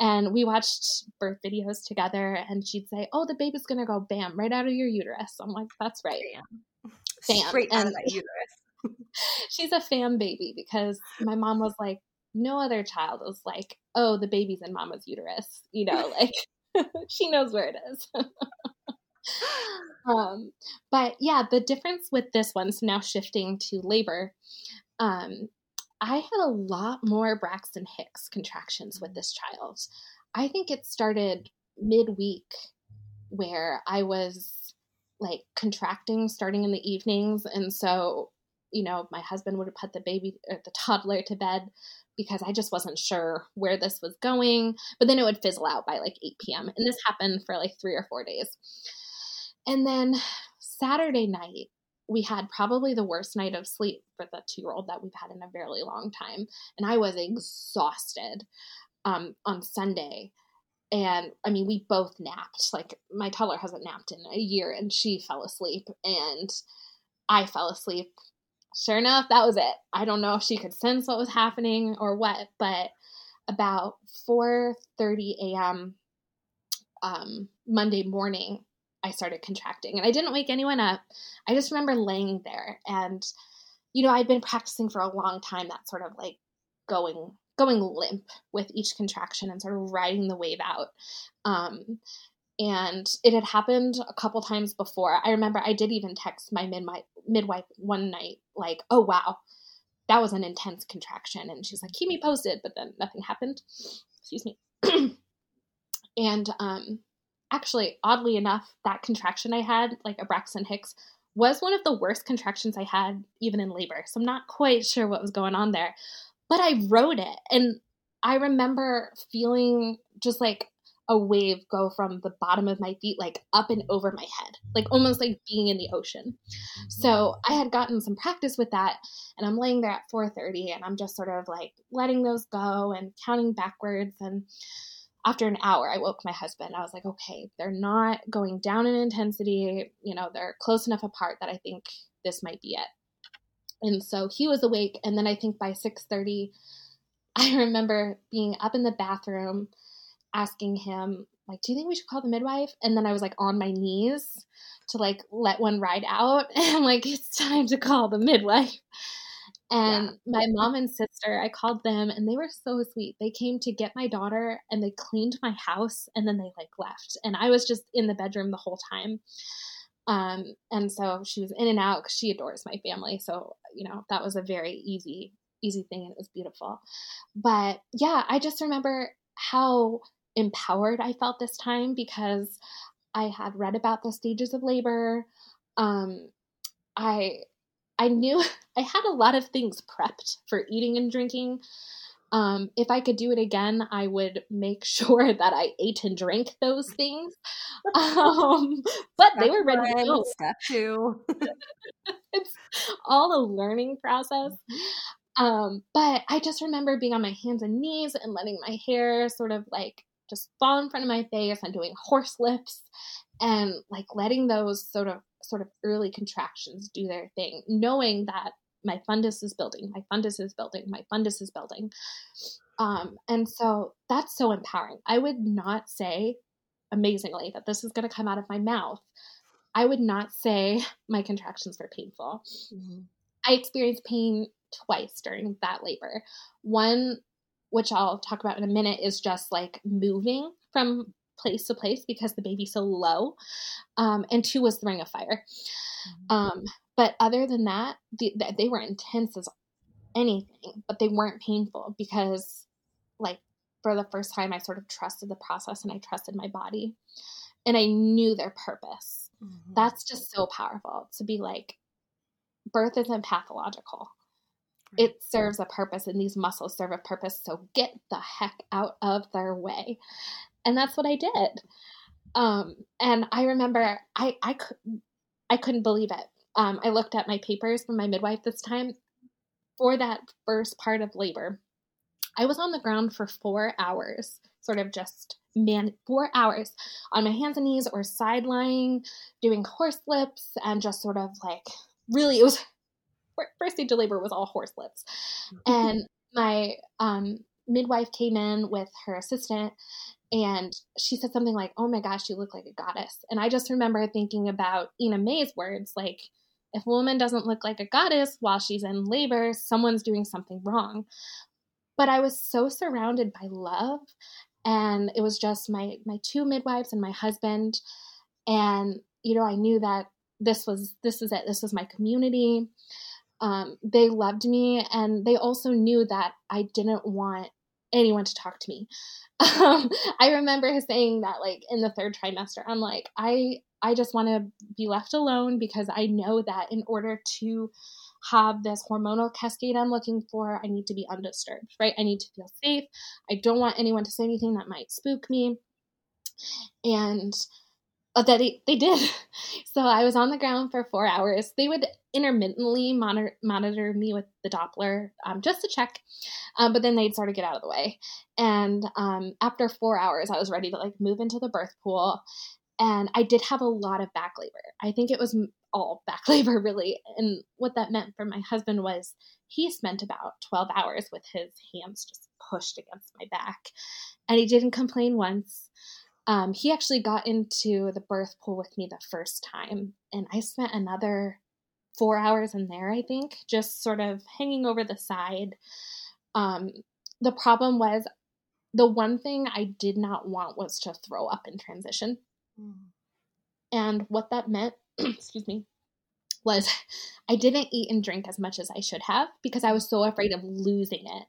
And we watched birth videos together, and she'd say, "Oh, the baby's gonna go bam right out of your uterus." I'm like, "That's right, bam, bam. straight and, out of that uterus." she's a fan baby because my mom was like, no other child is like, "Oh, the baby's in mama's uterus," you know, like she knows where it is. um, but yeah, the difference with this one, so now shifting to labor, um, I had a lot more Braxton Hicks contractions with mm. this child. I think it started midweek where I was like contracting starting in the evenings. And so, you know, my husband would have put the baby or the toddler to bed because I just wasn't sure where this was going. But then it would fizzle out by like 8 p.m. And this happened for like three or four days. And then Saturday night, we had probably the worst night of sleep for the two year old that we've had in a very long time. And I was exhausted um, on Sunday. And I mean, we both napped. Like, my toddler hasn't napped in a year, and she fell asleep, and I fell asleep. Sure enough, that was it. I don't know if she could sense what was happening or what, but about 4:30 a.m. Um, Monday morning, I started contracting and I didn't wake anyone up. I just remember laying there and you know, I'd been practicing for a long time that sort of like going going limp with each contraction and sort of riding the wave out. Um, and it had happened a couple times before. I remember I did even text my midwife, midwife one night, like, "Oh wow, that was an intense contraction," and she's like, "Keep me posted." But then nothing happened. Excuse me. and um, actually, oddly enough, that contraction I had, like a Braxton Hicks, was one of the worst contractions I had even in labor. So I'm not quite sure what was going on there. But I wrote it and I remember feeling just like a wave go from the bottom of my feet like up and over my head, like almost like being in the ocean. So mm-hmm. I had gotten some practice with that and I'm laying there at 4:30 and I'm just sort of like letting those go and counting backwards and after an hour, I woke my husband. I was like, okay, they're not going down in intensity. You know, they're close enough apart that I think this might be it. And so he was awake. And then I think by 6.30, I remember being up in the bathroom asking him, like, do you think we should call the midwife? And then I was like on my knees to like let one ride out. And I'm like, it's time to call the midwife. And yeah. my mom and sister, I called them and they were so sweet. They came to get my daughter and they cleaned my house and then they like left. And I was just in the bedroom the whole time. Um, and so she was in and out because she adores my family. So, you know, that was a very easy, easy thing and it was beautiful. But yeah, I just remember how empowered I felt this time because I had read about the stages of labor. Um, I I knew I had a lot of things prepped for eating and drinking. Um, if I could do it again, I would make sure that I ate and drank those things. Um, but they were ready to go. Step two. it's all a learning process. Um, but I just remember being on my hands and knees and letting my hair sort of like just fall in front of my face and doing horse lips and like letting those sort of sort of early contractions do their thing, knowing that my fundus is building, my fundus is building, my fundus is building. Um, and so that's so empowering. I would not say, amazingly, that this is going to come out of my mouth. I would not say my contractions were painful. Mm-hmm. I experienced pain twice during that labor. One, which I'll talk about in a minute, is just like moving from place to place because the baby's so low. Um, and two was the ring of fire. Mm-hmm. Um, but other than that, the, they were intense as anything, but they weren't painful because, like, for the first time, I sort of trusted the process and I trusted my body and I knew their purpose. Mm-hmm. That's just so powerful to be like, birth isn't pathological. it serves a purpose and these muscles serve a purpose so get the heck out of their way and that's what i did um, and i remember i i could i couldn't believe it um, i looked at my papers from my midwife this time for that first part of labor i was on the ground for four hours sort of just man four hours on my hands and knees or side lying doing horse lips and just sort of like really it was first stage of labor was all horse lips. Mm-hmm. And my um, midwife came in with her assistant and she said something like, Oh my gosh, you look like a goddess. And I just remember thinking about Ina May's words like, if a woman doesn't look like a goddess while she's in labor, someone's doing something wrong. But I was so surrounded by love. And it was just my my two midwives and my husband. And, you know, I knew that this was this was it. This was my community um, they loved me and they also knew that I didn't want anyone to talk to me. Um, I remember saying that like in the third trimester, I'm like, I I just want to be left alone because I know that in order to have this hormonal cascade I'm looking for, I need to be undisturbed, right? I need to feel safe. I don't want anyone to say anything that might spook me. And uh, that they, they did. So I was on the ground for four hours. They would intermittently monitor, monitor me with the Doppler um, just to check, um, but then they'd sort of get out of the way. And um, after four hours, I was ready to like move into the birth pool. And I did have a lot of back labor. I think it was all back labor, really. And what that meant for my husband was he spent about 12 hours with his hands just pushed against my back. And he didn't complain once. Um, he actually got into the birth pool with me the first time, and I spent another four hours in there, I think, just sort of hanging over the side. Um, the problem was the one thing I did not want was to throw up in transition. Mm. And what that meant, excuse me, was I didn't eat and drink as much as I should have because I was so afraid of losing it.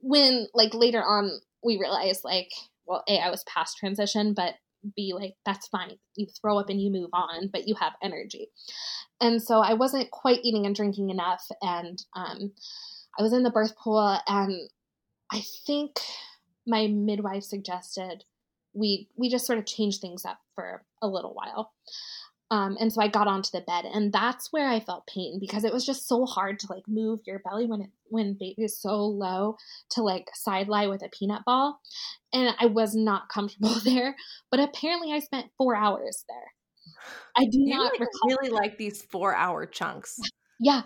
When, like, later on, we realized, like, well, A, I was past transition, but B, like, that's fine. You throw up and you move on, but you have energy. And so I wasn't quite eating and drinking enough. And um, I was in the birth pool, and I think my midwife suggested we we just sort of change things up for a little while. Um, and so I got onto the bed, and that's where I felt pain because it was just so hard to like move your belly when it when baby is so low to like side lie with a peanut ball, and I was not comfortable there. But apparently, I spent four hours there. I do you not like really like these four hour chunks. Yeah,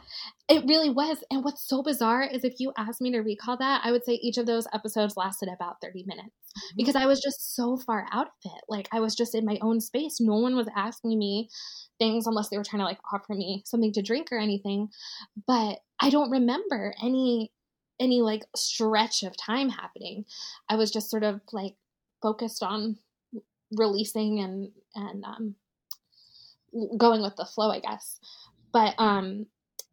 it really was. And what's so bizarre is if you asked me to recall that, I would say each of those episodes lasted about 30 minutes mm-hmm. because I was just so far out of it. Like I was just in my own space. No one was asking me things unless they were trying to like offer me something to drink or anything. But I don't remember any any like stretch of time happening. I was just sort of like focused on releasing and and um going with the flow, I guess. But um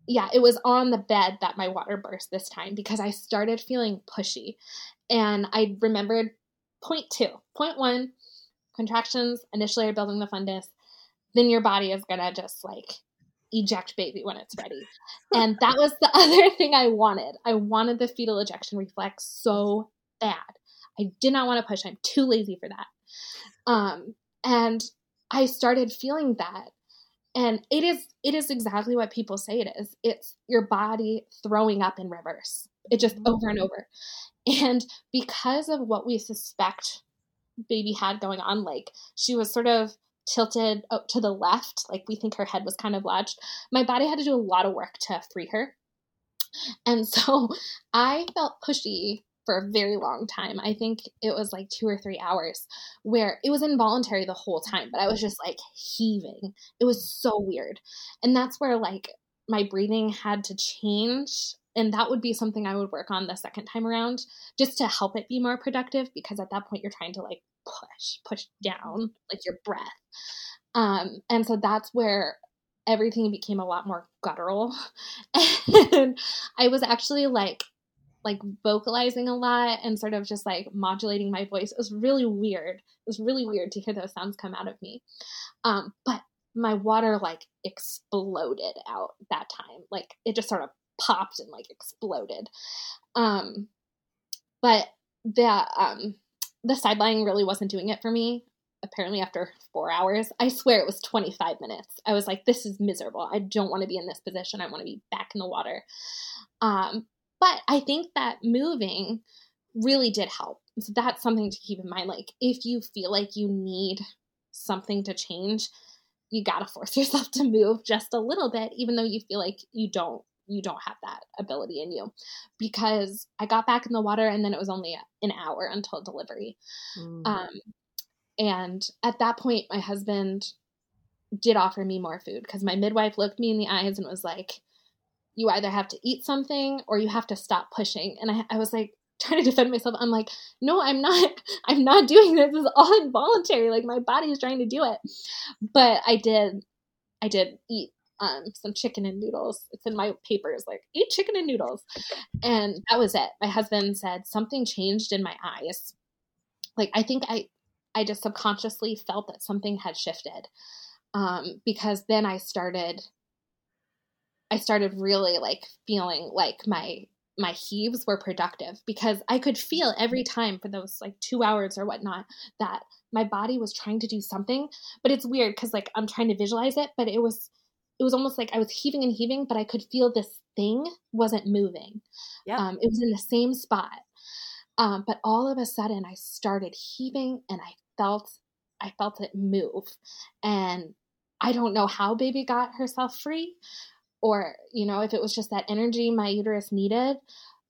yeah, it was on the bed that my water burst this time because I started feeling pushy. And I remembered point two, point one, contractions initially are building the fundus. Then your body is gonna just like eject baby when it's ready. and that was the other thing I wanted. I wanted the fetal ejection reflex so bad. I did not want to push. I'm too lazy for that. Um, and I started feeling that and it is it is exactly what people say it is. It's your body throwing up in reverse. It just mm-hmm. over and over. And because of what we suspect baby had going on like she was sort of tilted to the left like we think her head was kind of lodged my body had to do a lot of work to free her. And so i felt pushy for a very long time. I think it was like two or three hours where it was involuntary the whole time, but I was just like heaving. It was so weird. And that's where like my breathing had to change. And that would be something I would work on the second time around just to help it be more productive because at that point you're trying to like push, push down like your breath. Um, and so that's where everything became a lot more guttural. and I was actually like like vocalizing a lot and sort of just like modulating my voice. It was really weird. It was really weird to hear those sounds come out of me. Um, but my water like exploded out that time. Like it just sort of popped and like exploded. Um, but the um, the side lying really wasn't doing it for me. Apparently, after four hours, I swear it was 25 minutes. I was like, this is miserable. I don't want to be in this position. I want to be back in the water. Um, but I think that moving really did help. So that's something to keep in mind. Like, if you feel like you need something to change, you got to force yourself to move just a little bit, even though you feel like you don't you don't have that ability in you because I got back in the water and then it was only an hour until delivery. Mm. Um, and at that point, my husband did offer me more food because my midwife looked me in the eyes and was like, You either have to eat something or you have to stop pushing. And I, I was like, trying to defend myself. I'm like, no, I'm not, I'm not doing this. Is all involuntary. Like my body is trying to do it. But I did, I did eat um, some chicken and noodles. It's in my papers, like eat chicken and noodles. And that was it. My husband said something changed in my eyes. Like I think I, I just subconsciously felt that something had shifted. Um, because then I started, I started really like feeling like my my heaves were productive because I could feel every time for those like two hours or whatnot that my body was trying to do something. But it's weird because like I'm trying to visualize it, but it was it was almost like I was heaving and heaving, but I could feel this thing wasn't moving. Yeah. Um, it was in the same spot. Um, but all of a sudden I started heaving and I felt I felt it move. And I don't know how baby got herself free, or you know if it was just that energy my uterus needed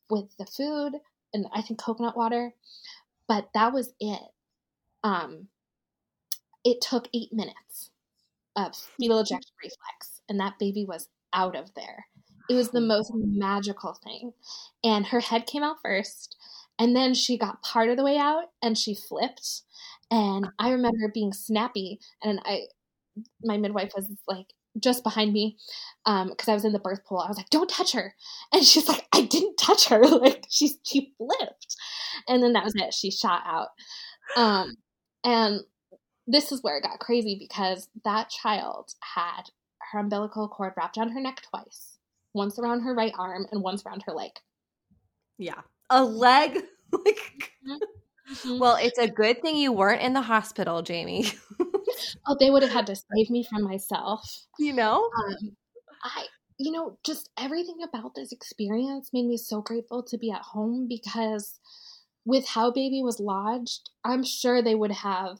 with the food and i think coconut water but that was it. Um it took eight minutes of fetal ejection reflex and that baby was out of there. It was the most magical thing. And her head came out first and then she got part of the way out and she flipped. And i remember being snappy and i my midwife was like just behind me um because i was in the birth pool. I was like don't touch her. And she's like i didn't touch her. Like she she flipped. And then that was it. She shot out. Um and this is where it got crazy because that child had her umbilical cord wrapped around her neck twice once around her right arm and once around her leg. Yeah. A leg? Like mm-hmm. well it's a good thing you weren't in the hospital jamie oh, they would have had to save me from myself. You know? Um, I, you know, just everything about this experience made me so grateful to be at home because with how baby was lodged, I'm sure they would have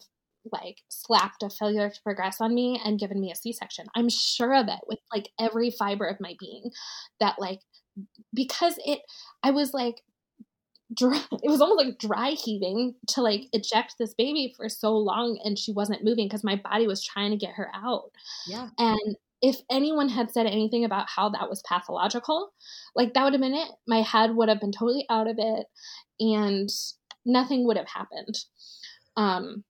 like slapped a failure to progress on me and given me a C-section. I'm sure of it with like every fiber of my being that like because it I was like dry, it was almost like dry heaving to like eject this baby for so long and she wasn't moving because my body was trying to get her out. Yeah. And if anyone had said anything about how that was pathological, like that would have been it. My head would have been totally out of it and nothing would have happened. Um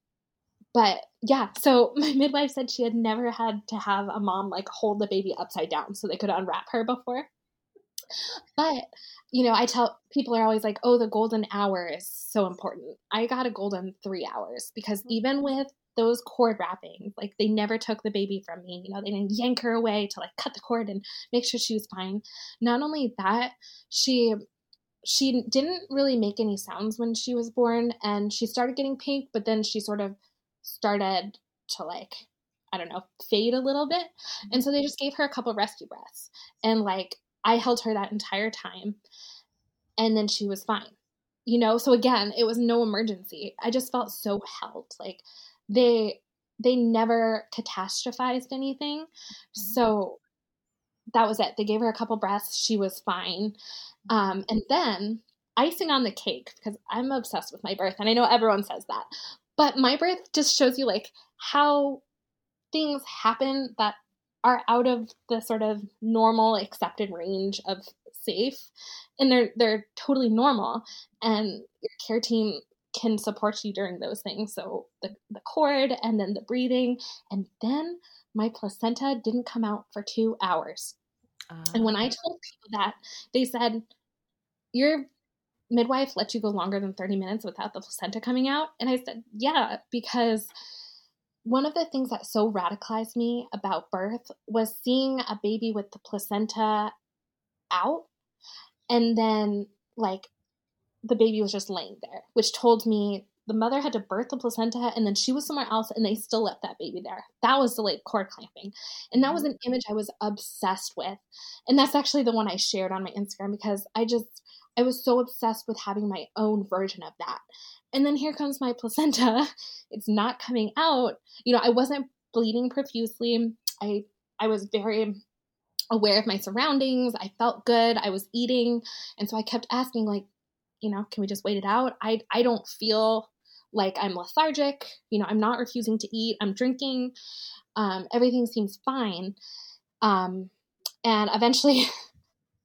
but yeah, so my midwife said she had never had to have a mom like hold the baby upside down so they could unwrap her before. But you know, I tell people are always like, oh, the golden hour is so important. I got a golden three hours because mm-hmm. even with those cord wrappings, like they never took the baby from me. You know, they didn't yank her away to like cut the cord and make sure she was fine. Not only that, she she didn't really make any sounds when she was born and she started getting pink, but then she sort of started to like I don't know, fade a little bit. And so they just gave her a couple rescue breaths. And like I held her that entire time and then she was fine. You know, so again, it was no emergency. I just felt so held. Like they they never catastrophized anything. Mm-hmm. So that was it. They gave her a couple breaths. She was fine. Um, and then icing on the cake, because I'm obsessed with my birth, and I know everyone says that, but my birth just shows you like how things happen that are out of the sort of normal accepted range of safe and they're they're totally normal and your care team can support you during those things. So the, the cord and then the breathing and then my placenta didn't come out for two hours. Uh, and when i ah. told people that they said your midwife let you go longer than 30 minutes without the placenta coming out? And i said yeah because one of the things that so radicalized me about birth was seeing a baby with the placenta out and then like the baby was just laying there, which told me the mother had to birth the placenta and then she was somewhere else and they still left that baby there. That was the delayed cord clamping. And that was mm-hmm. an image I was obsessed with. And that's actually the one I shared on my Instagram because I just I was so obsessed with having my own version of that. And then here comes my placenta. It's not coming out. You know, I wasn't bleeding profusely. I I was very aware of my surroundings. I felt good. I was eating. And so I kept asking like, you know, can we just wait it out? I I don't feel like I'm lethargic. You know, I'm not refusing to eat. I'm drinking. Um, everything seems fine. Um, and eventually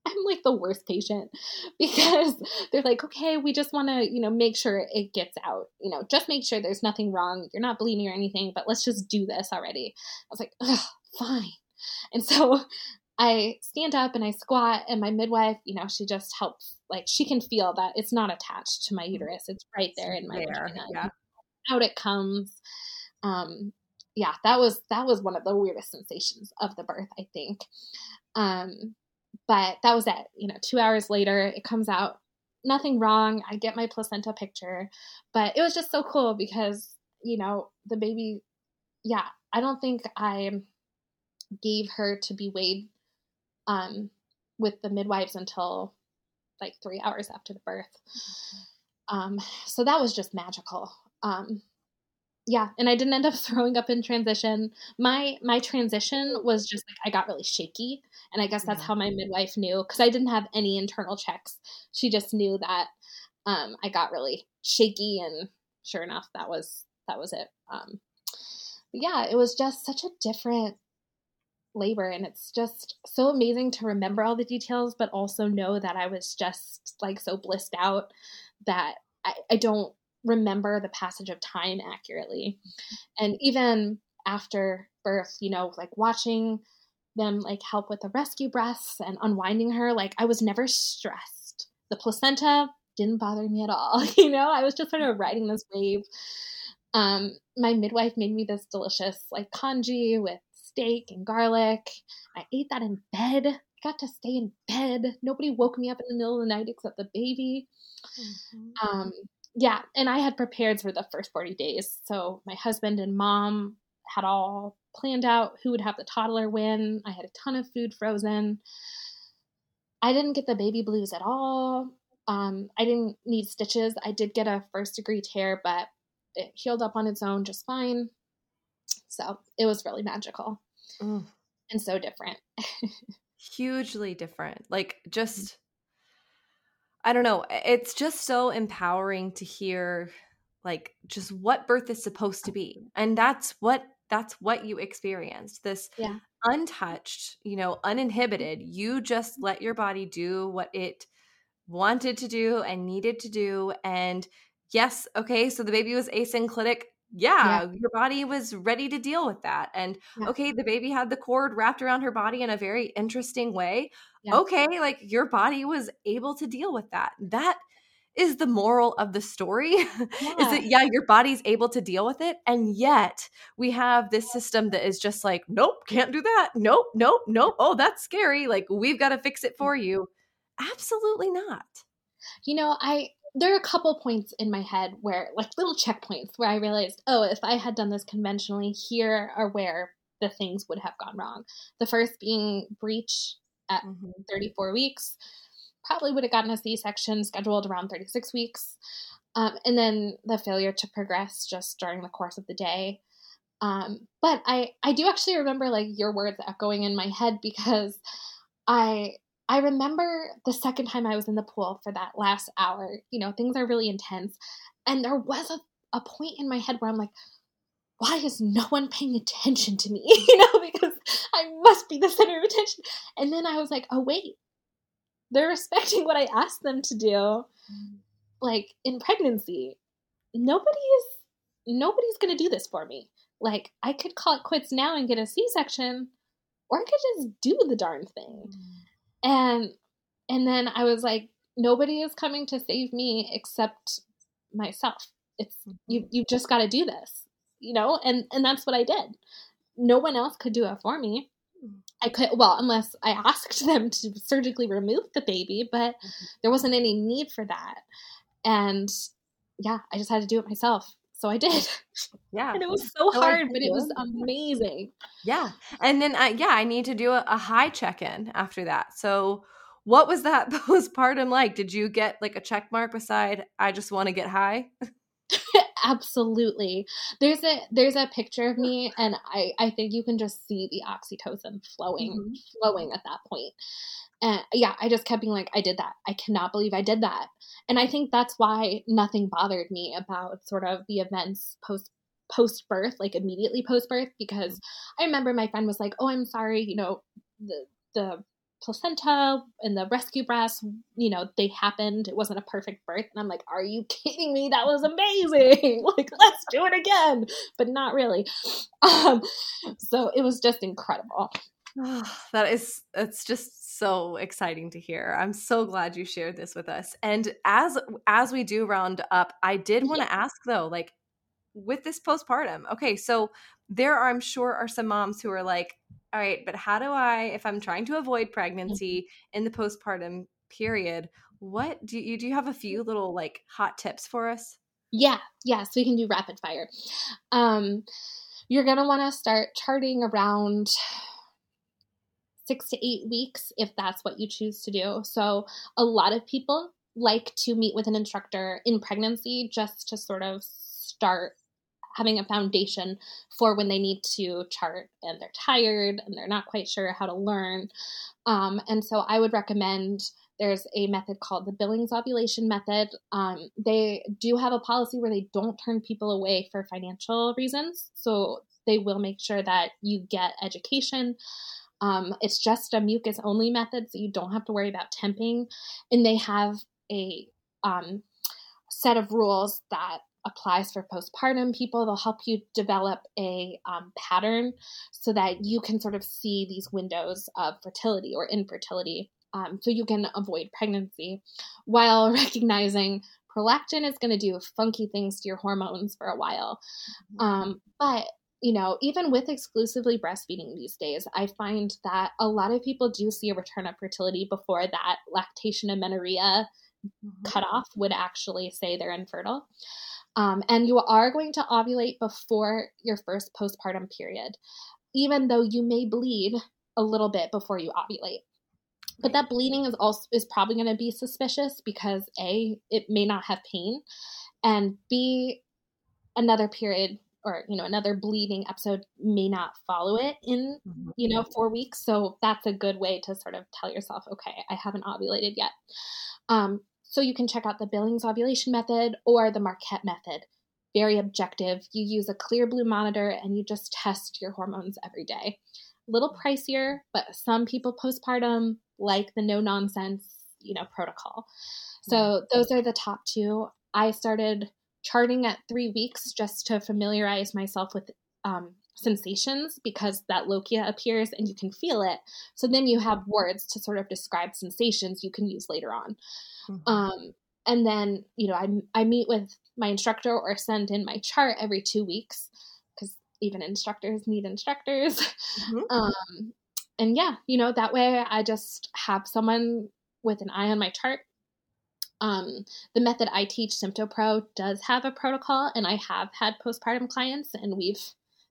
I'm like the worst patient because they're like, okay, we just want to, you know, make sure it gets out. You know, just make sure there's nothing wrong. You're not bleeding or anything, but let's just do this already. I was like, fine. And so I stand up and I squat, and my midwife, you know, she just helps. Like she can feel that it's not attached to my mm-hmm. uterus; it's right there in my there, vagina. Yeah. Out it comes. Um, yeah, that was that was one of the weirdest sensations of the birth, I think. Um, but that was it. You know, two hours later, it comes out, nothing wrong. I get my placenta picture, but it was just so cool because, you know, the baby, yeah, I don't think I gave her to be weighed um, with the midwives until like three hours after the birth. Um, so that was just magical. Um, yeah, and I didn't end up throwing up in transition. My my transition was just like I got really shaky, and I guess that's yeah. how my midwife knew because I didn't have any internal checks. She just knew that um, I got really shaky, and sure enough, that was that was it. Um, yeah, it was just such a different labor, and it's just so amazing to remember all the details, but also know that I was just like so blissed out that I, I don't remember the passage of time accurately. And even after birth, you know, like watching them like help with the rescue breaths and unwinding her, like I was never stressed. The placenta didn't bother me at all. You know, I was just sort of riding this wave. Um, my midwife made me this delicious like congee with steak and garlic. I ate that in bed. I got to stay in bed. Nobody woke me up in the middle of the night except the baby. Mm-hmm. Um, yeah, and I had prepared for the first 40 days. So my husband and mom had all planned out who would have the toddler win. I had a ton of food frozen. I didn't get the baby blues at all. Um, I didn't need stitches. I did get a first degree tear, but it healed up on its own just fine. So it was really magical mm. and so different. Hugely different. Like just I don't know. It's just so empowering to hear like just what birth is supposed to be. And that's what that's what you experienced. This yeah. untouched, you know, uninhibited. You just let your body do what it wanted to do and needed to do and yes, okay, so the baby was asynclitic yeah, yeah, your body was ready to deal with that. And yeah. okay, the baby had the cord wrapped around her body in a very interesting way. Yeah. Okay, like your body was able to deal with that. That is the moral of the story is that yeah your body's able to deal with it and yet we have this system that is just like nope can't do that nope nope nope oh that's scary like we've got to fix it for you absolutely not you know i there are a couple points in my head where like little checkpoints where I realized, oh, if I had done this conventionally, here are where the things would have gone wrong. The first being breech at mm-hmm. 34 weeks, probably would have gotten a C section scheduled around 36 weeks. Um, and then the failure to progress just during the course of the day. Um, but I, I do actually remember like your words echoing in my head because I I remember the second time I was in the pool for that last hour, you know, things are really intense. And there was a, a point in my head where I'm like, why is no one paying attention to me? you know, because I must be the center of attention. And then I was like, oh, wait, they're respecting what I asked them to do. Like in pregnancy, nobody is, nobody's going to do this for me. Like I could call it quits now and get a C section, or I could just do the darn thing. Mm and and then I was like, nobody is coming to save me except myself. It's you you just got to do this, you know, and and that's what I did. No one else could do it for me. I could well unless I asked them to surgically remove the baby, but mm-hmm. there wasn't any need for that. And yeah, I just had to do it myself. So I did. Yeah. and it was so hard, but it was amazing. Yeah. And then I yeah, I need to do a, a high check-in after that. So what was that postpartum like? Did you get like a check mark beside I just want to get high? Absolutely. There's a there's a picture of me and I I think you can just see the oxytocin flowing mm-hmm. flowing at that point. And yeah, I just kept being like I did that. I cannot believe I did that. And I think that's why nothing bothered me about sort of the events post post birth, like immediately post birth because I remember my friend was like, "Oh, I'm sorry, you know, the the placenta and the rescue breaths, you know, they happened. It wasn't a perfect birth. And I'm like, are you kidding me? That was amazing. like, let's do it again. But not really. Um, so it was just incredible. That is, it's just so exciting to hear. I'm so glad you shared this with us. And as, as we do round up, I did want to yeah. ask though, like with this postpartum, okay, so there are, I'm sure are some moms who are like, all right, but how do I, if I'm trying to avoid mm-hmm. pregnancy in the postpartum period, what do you do? You have a few little like hot tips for us? Yeah, yeah. So we can do rapid fire. Um, you're gonna want to start charting around six to eight weeks if that's what you choose to do. So a lot of people like to meet with an instructor in pregnancy just to sort of start having a foundation for when they need to chart and they're tired and they're not quite sure how to learn. Um, and so I would recommend there's a method called the Billings ovulation method. Um, they do have a policy where they don't turn people away for financial reasons. So they will make sure that you get education. Um, it's just a mucus only method, so you don't have to worry about temping. And they have a um, set of rules that applies for postpartum people. They'll help you develop a um, pattern so that you can sort of see these windows of fertility or infertility um, so you can avoid pregnancy while recognizing prolactin is going to do funky things to your hormones for a while. Mm-hmm. Um, but you know, even with exclusively breastfeeding these days, I find that a lot of people do see a return of fertility before that lactation amenorrhea mm-hmm. cutoff would actually say they're infertile. Um, and you are going to ovulate before your first postpartum period, even though you may bleed a little bit before you ovulate. But that bleeding is also is probably going to be suspicious because a it may not have pain, and b another period or you know another bleeding episode may not follow it in mm-hmm. you know four weeks so that's a good way to sort of tell yourself okay i haven't ovulated yet um, so you can check out the Billings ovulation method or the Marquette method. Very objective. You use a Clearblue monitor and you just test your hormones every day. A little pricier, but some people postpartum like the no nonsense, you know, protocol. So those are the top two. I started charting at three weeks just to familiarize myself with um, sensations because that lochia appears and you can feel it. So then you have words to sort of describe sensations you can use later on. Mm-hmm. Um, and then, you know, I, I meet with my instructor or send in my chart every two weeks because even instructors need instructors. Mm-hmm. Um, and yeah, you know, that way I just have someone with an eye on my chart. Um, the method I teach, SymptoPro, does have a protocol, and I have had postpartum clients, and we've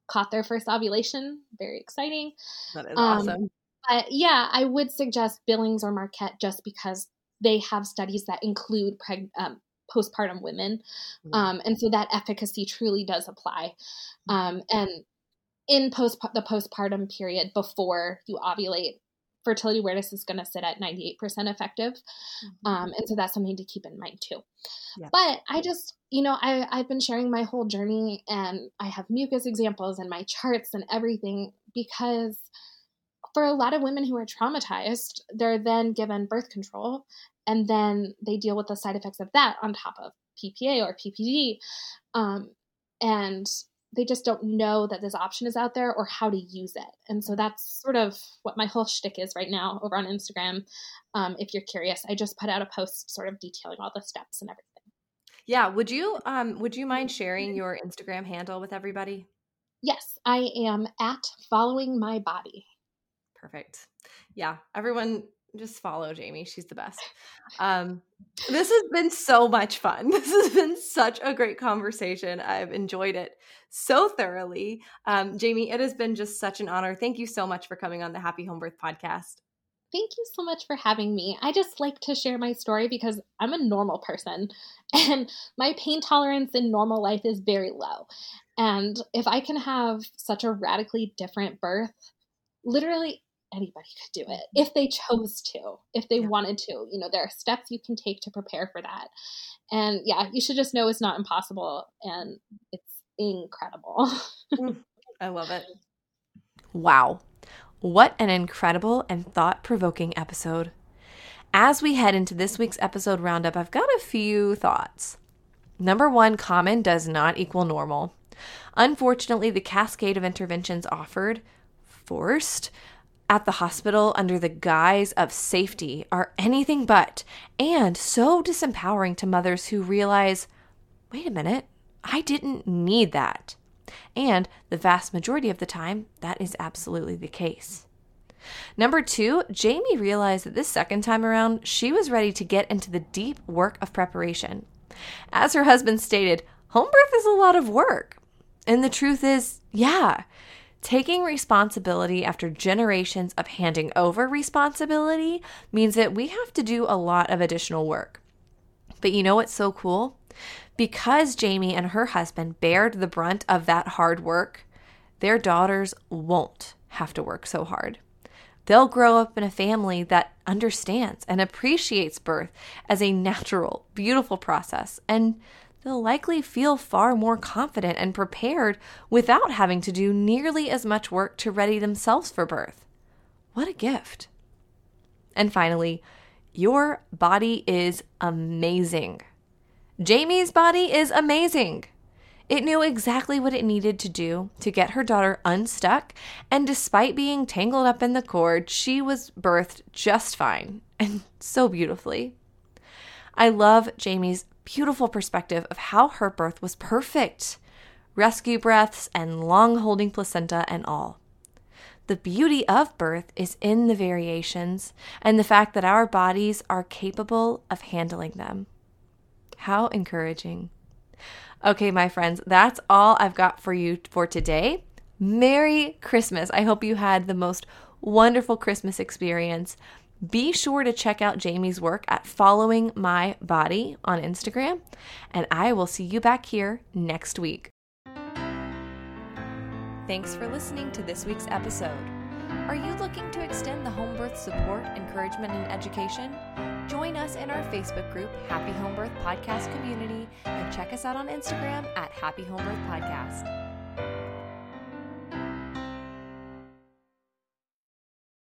caught their first ovulation. Very exciting. That is um, awesome. But yeah, I would suggest Billings or Marquette just because they have studies that include preg- um, postpartum women. Mm-hmm. Um, and so that efficacy truly does apply. Mm-hmm. Um, and in post the postpartum period before you ovulate, fertility awareness is going to sit at 98% effective. Mm-hmm. Um, and so that's something to keep in mind too. Yeah. But I just, you know, I, I've been sharing my whole journey and I have mucus examples and my charts and everything because for a lot of women who are traumatized, they're then given birth control and then they deal with the side effects of that on top of PPA or PPD. Um, and they just don't know that this option is out there or how to use it. And so that's sort of what my whole shtick is right now over on Instagram. Um, if you're curious, I just put out a post sort of detailing all the steps and everything. Yeah. Would you um would you mind sharing your Instagram handle with everybody? Yes, I am at following my body. Perfect. Yeah, everyone just follow Jamie. She's the best. Um, this has been so much fun. This has been such a great conversation. I've enjoyed it so thoroughly. Um, Jamie, it has been just such an honor. Thank you so much for coming on the Happy Home Birth podcast. Thank you so much for having me. I just like to share my story because I'm a normal person and my pain tolerance in normal life is very low. And if I can have such a radically different birth, literally anybody could do it if they chose to, if they yeah. wanted to. You know, there are steps you can take to prepare for that. And yeah, you should just know it's not impossible and it's incredible. Mm, I love it. Wow. What an incredible and thought provoking episode. As we head into this week's episode roundup, I've got a few thoughts. Number one, common does not equal normal. Unfortunately, the cascade of interventions offered, forced, at the hospital under the guise of safety are anything but, and so disempowering to mothers who realize wait a minute, I didn't need that. And the vast majority of the time, that is absolutely the case. Number two, Jamie realized that this second time around, she was ready to get into the deep work of preparation. As her husband stated, home birth is a lot of work. And the truth is, yeah, Taking responsibility after generations of handing over responsibility means that we have to do a lot of additional work. But you know what's so cool? Because Jamie and her husband bared the brunt of that hard work, their daughters won't have to work so hard. They'll grow up in a family that understands and appreciates birth as a natural, beautiful process, and they'll likely feel far more confident and prepared without having to do nearly as much work to ready themselves for birth. What a gift! And finally, your body is amazing. Jamie's body is amazing. It knew exactly what it needed to do to get her daughter unstuck, and despite being tangled up in the cord, she was birthed just fine and so beautifully. I love Jamie's beautiful perspective of how her birth was perfect rescue breaths and long holding placenta and all. The beauty of birth is in the variations and the fact that our bodies are capable of handling them. How encouraging. Okay, my friends, that's all I've got for you for today. Merry Christmas. I hope you had the most wonderful Christmas experience. Be sure to check out Jamie's work at Following My Body on Instagram, and I will see you back here next week. Thanks for listening to this week's episode. Are you looking to extend the home birth support, encouragement, and education? Join us in our Facebook group, Happy Home Birth Podcast Community, and check us out on Instagram at Happy Home Birth Podcast.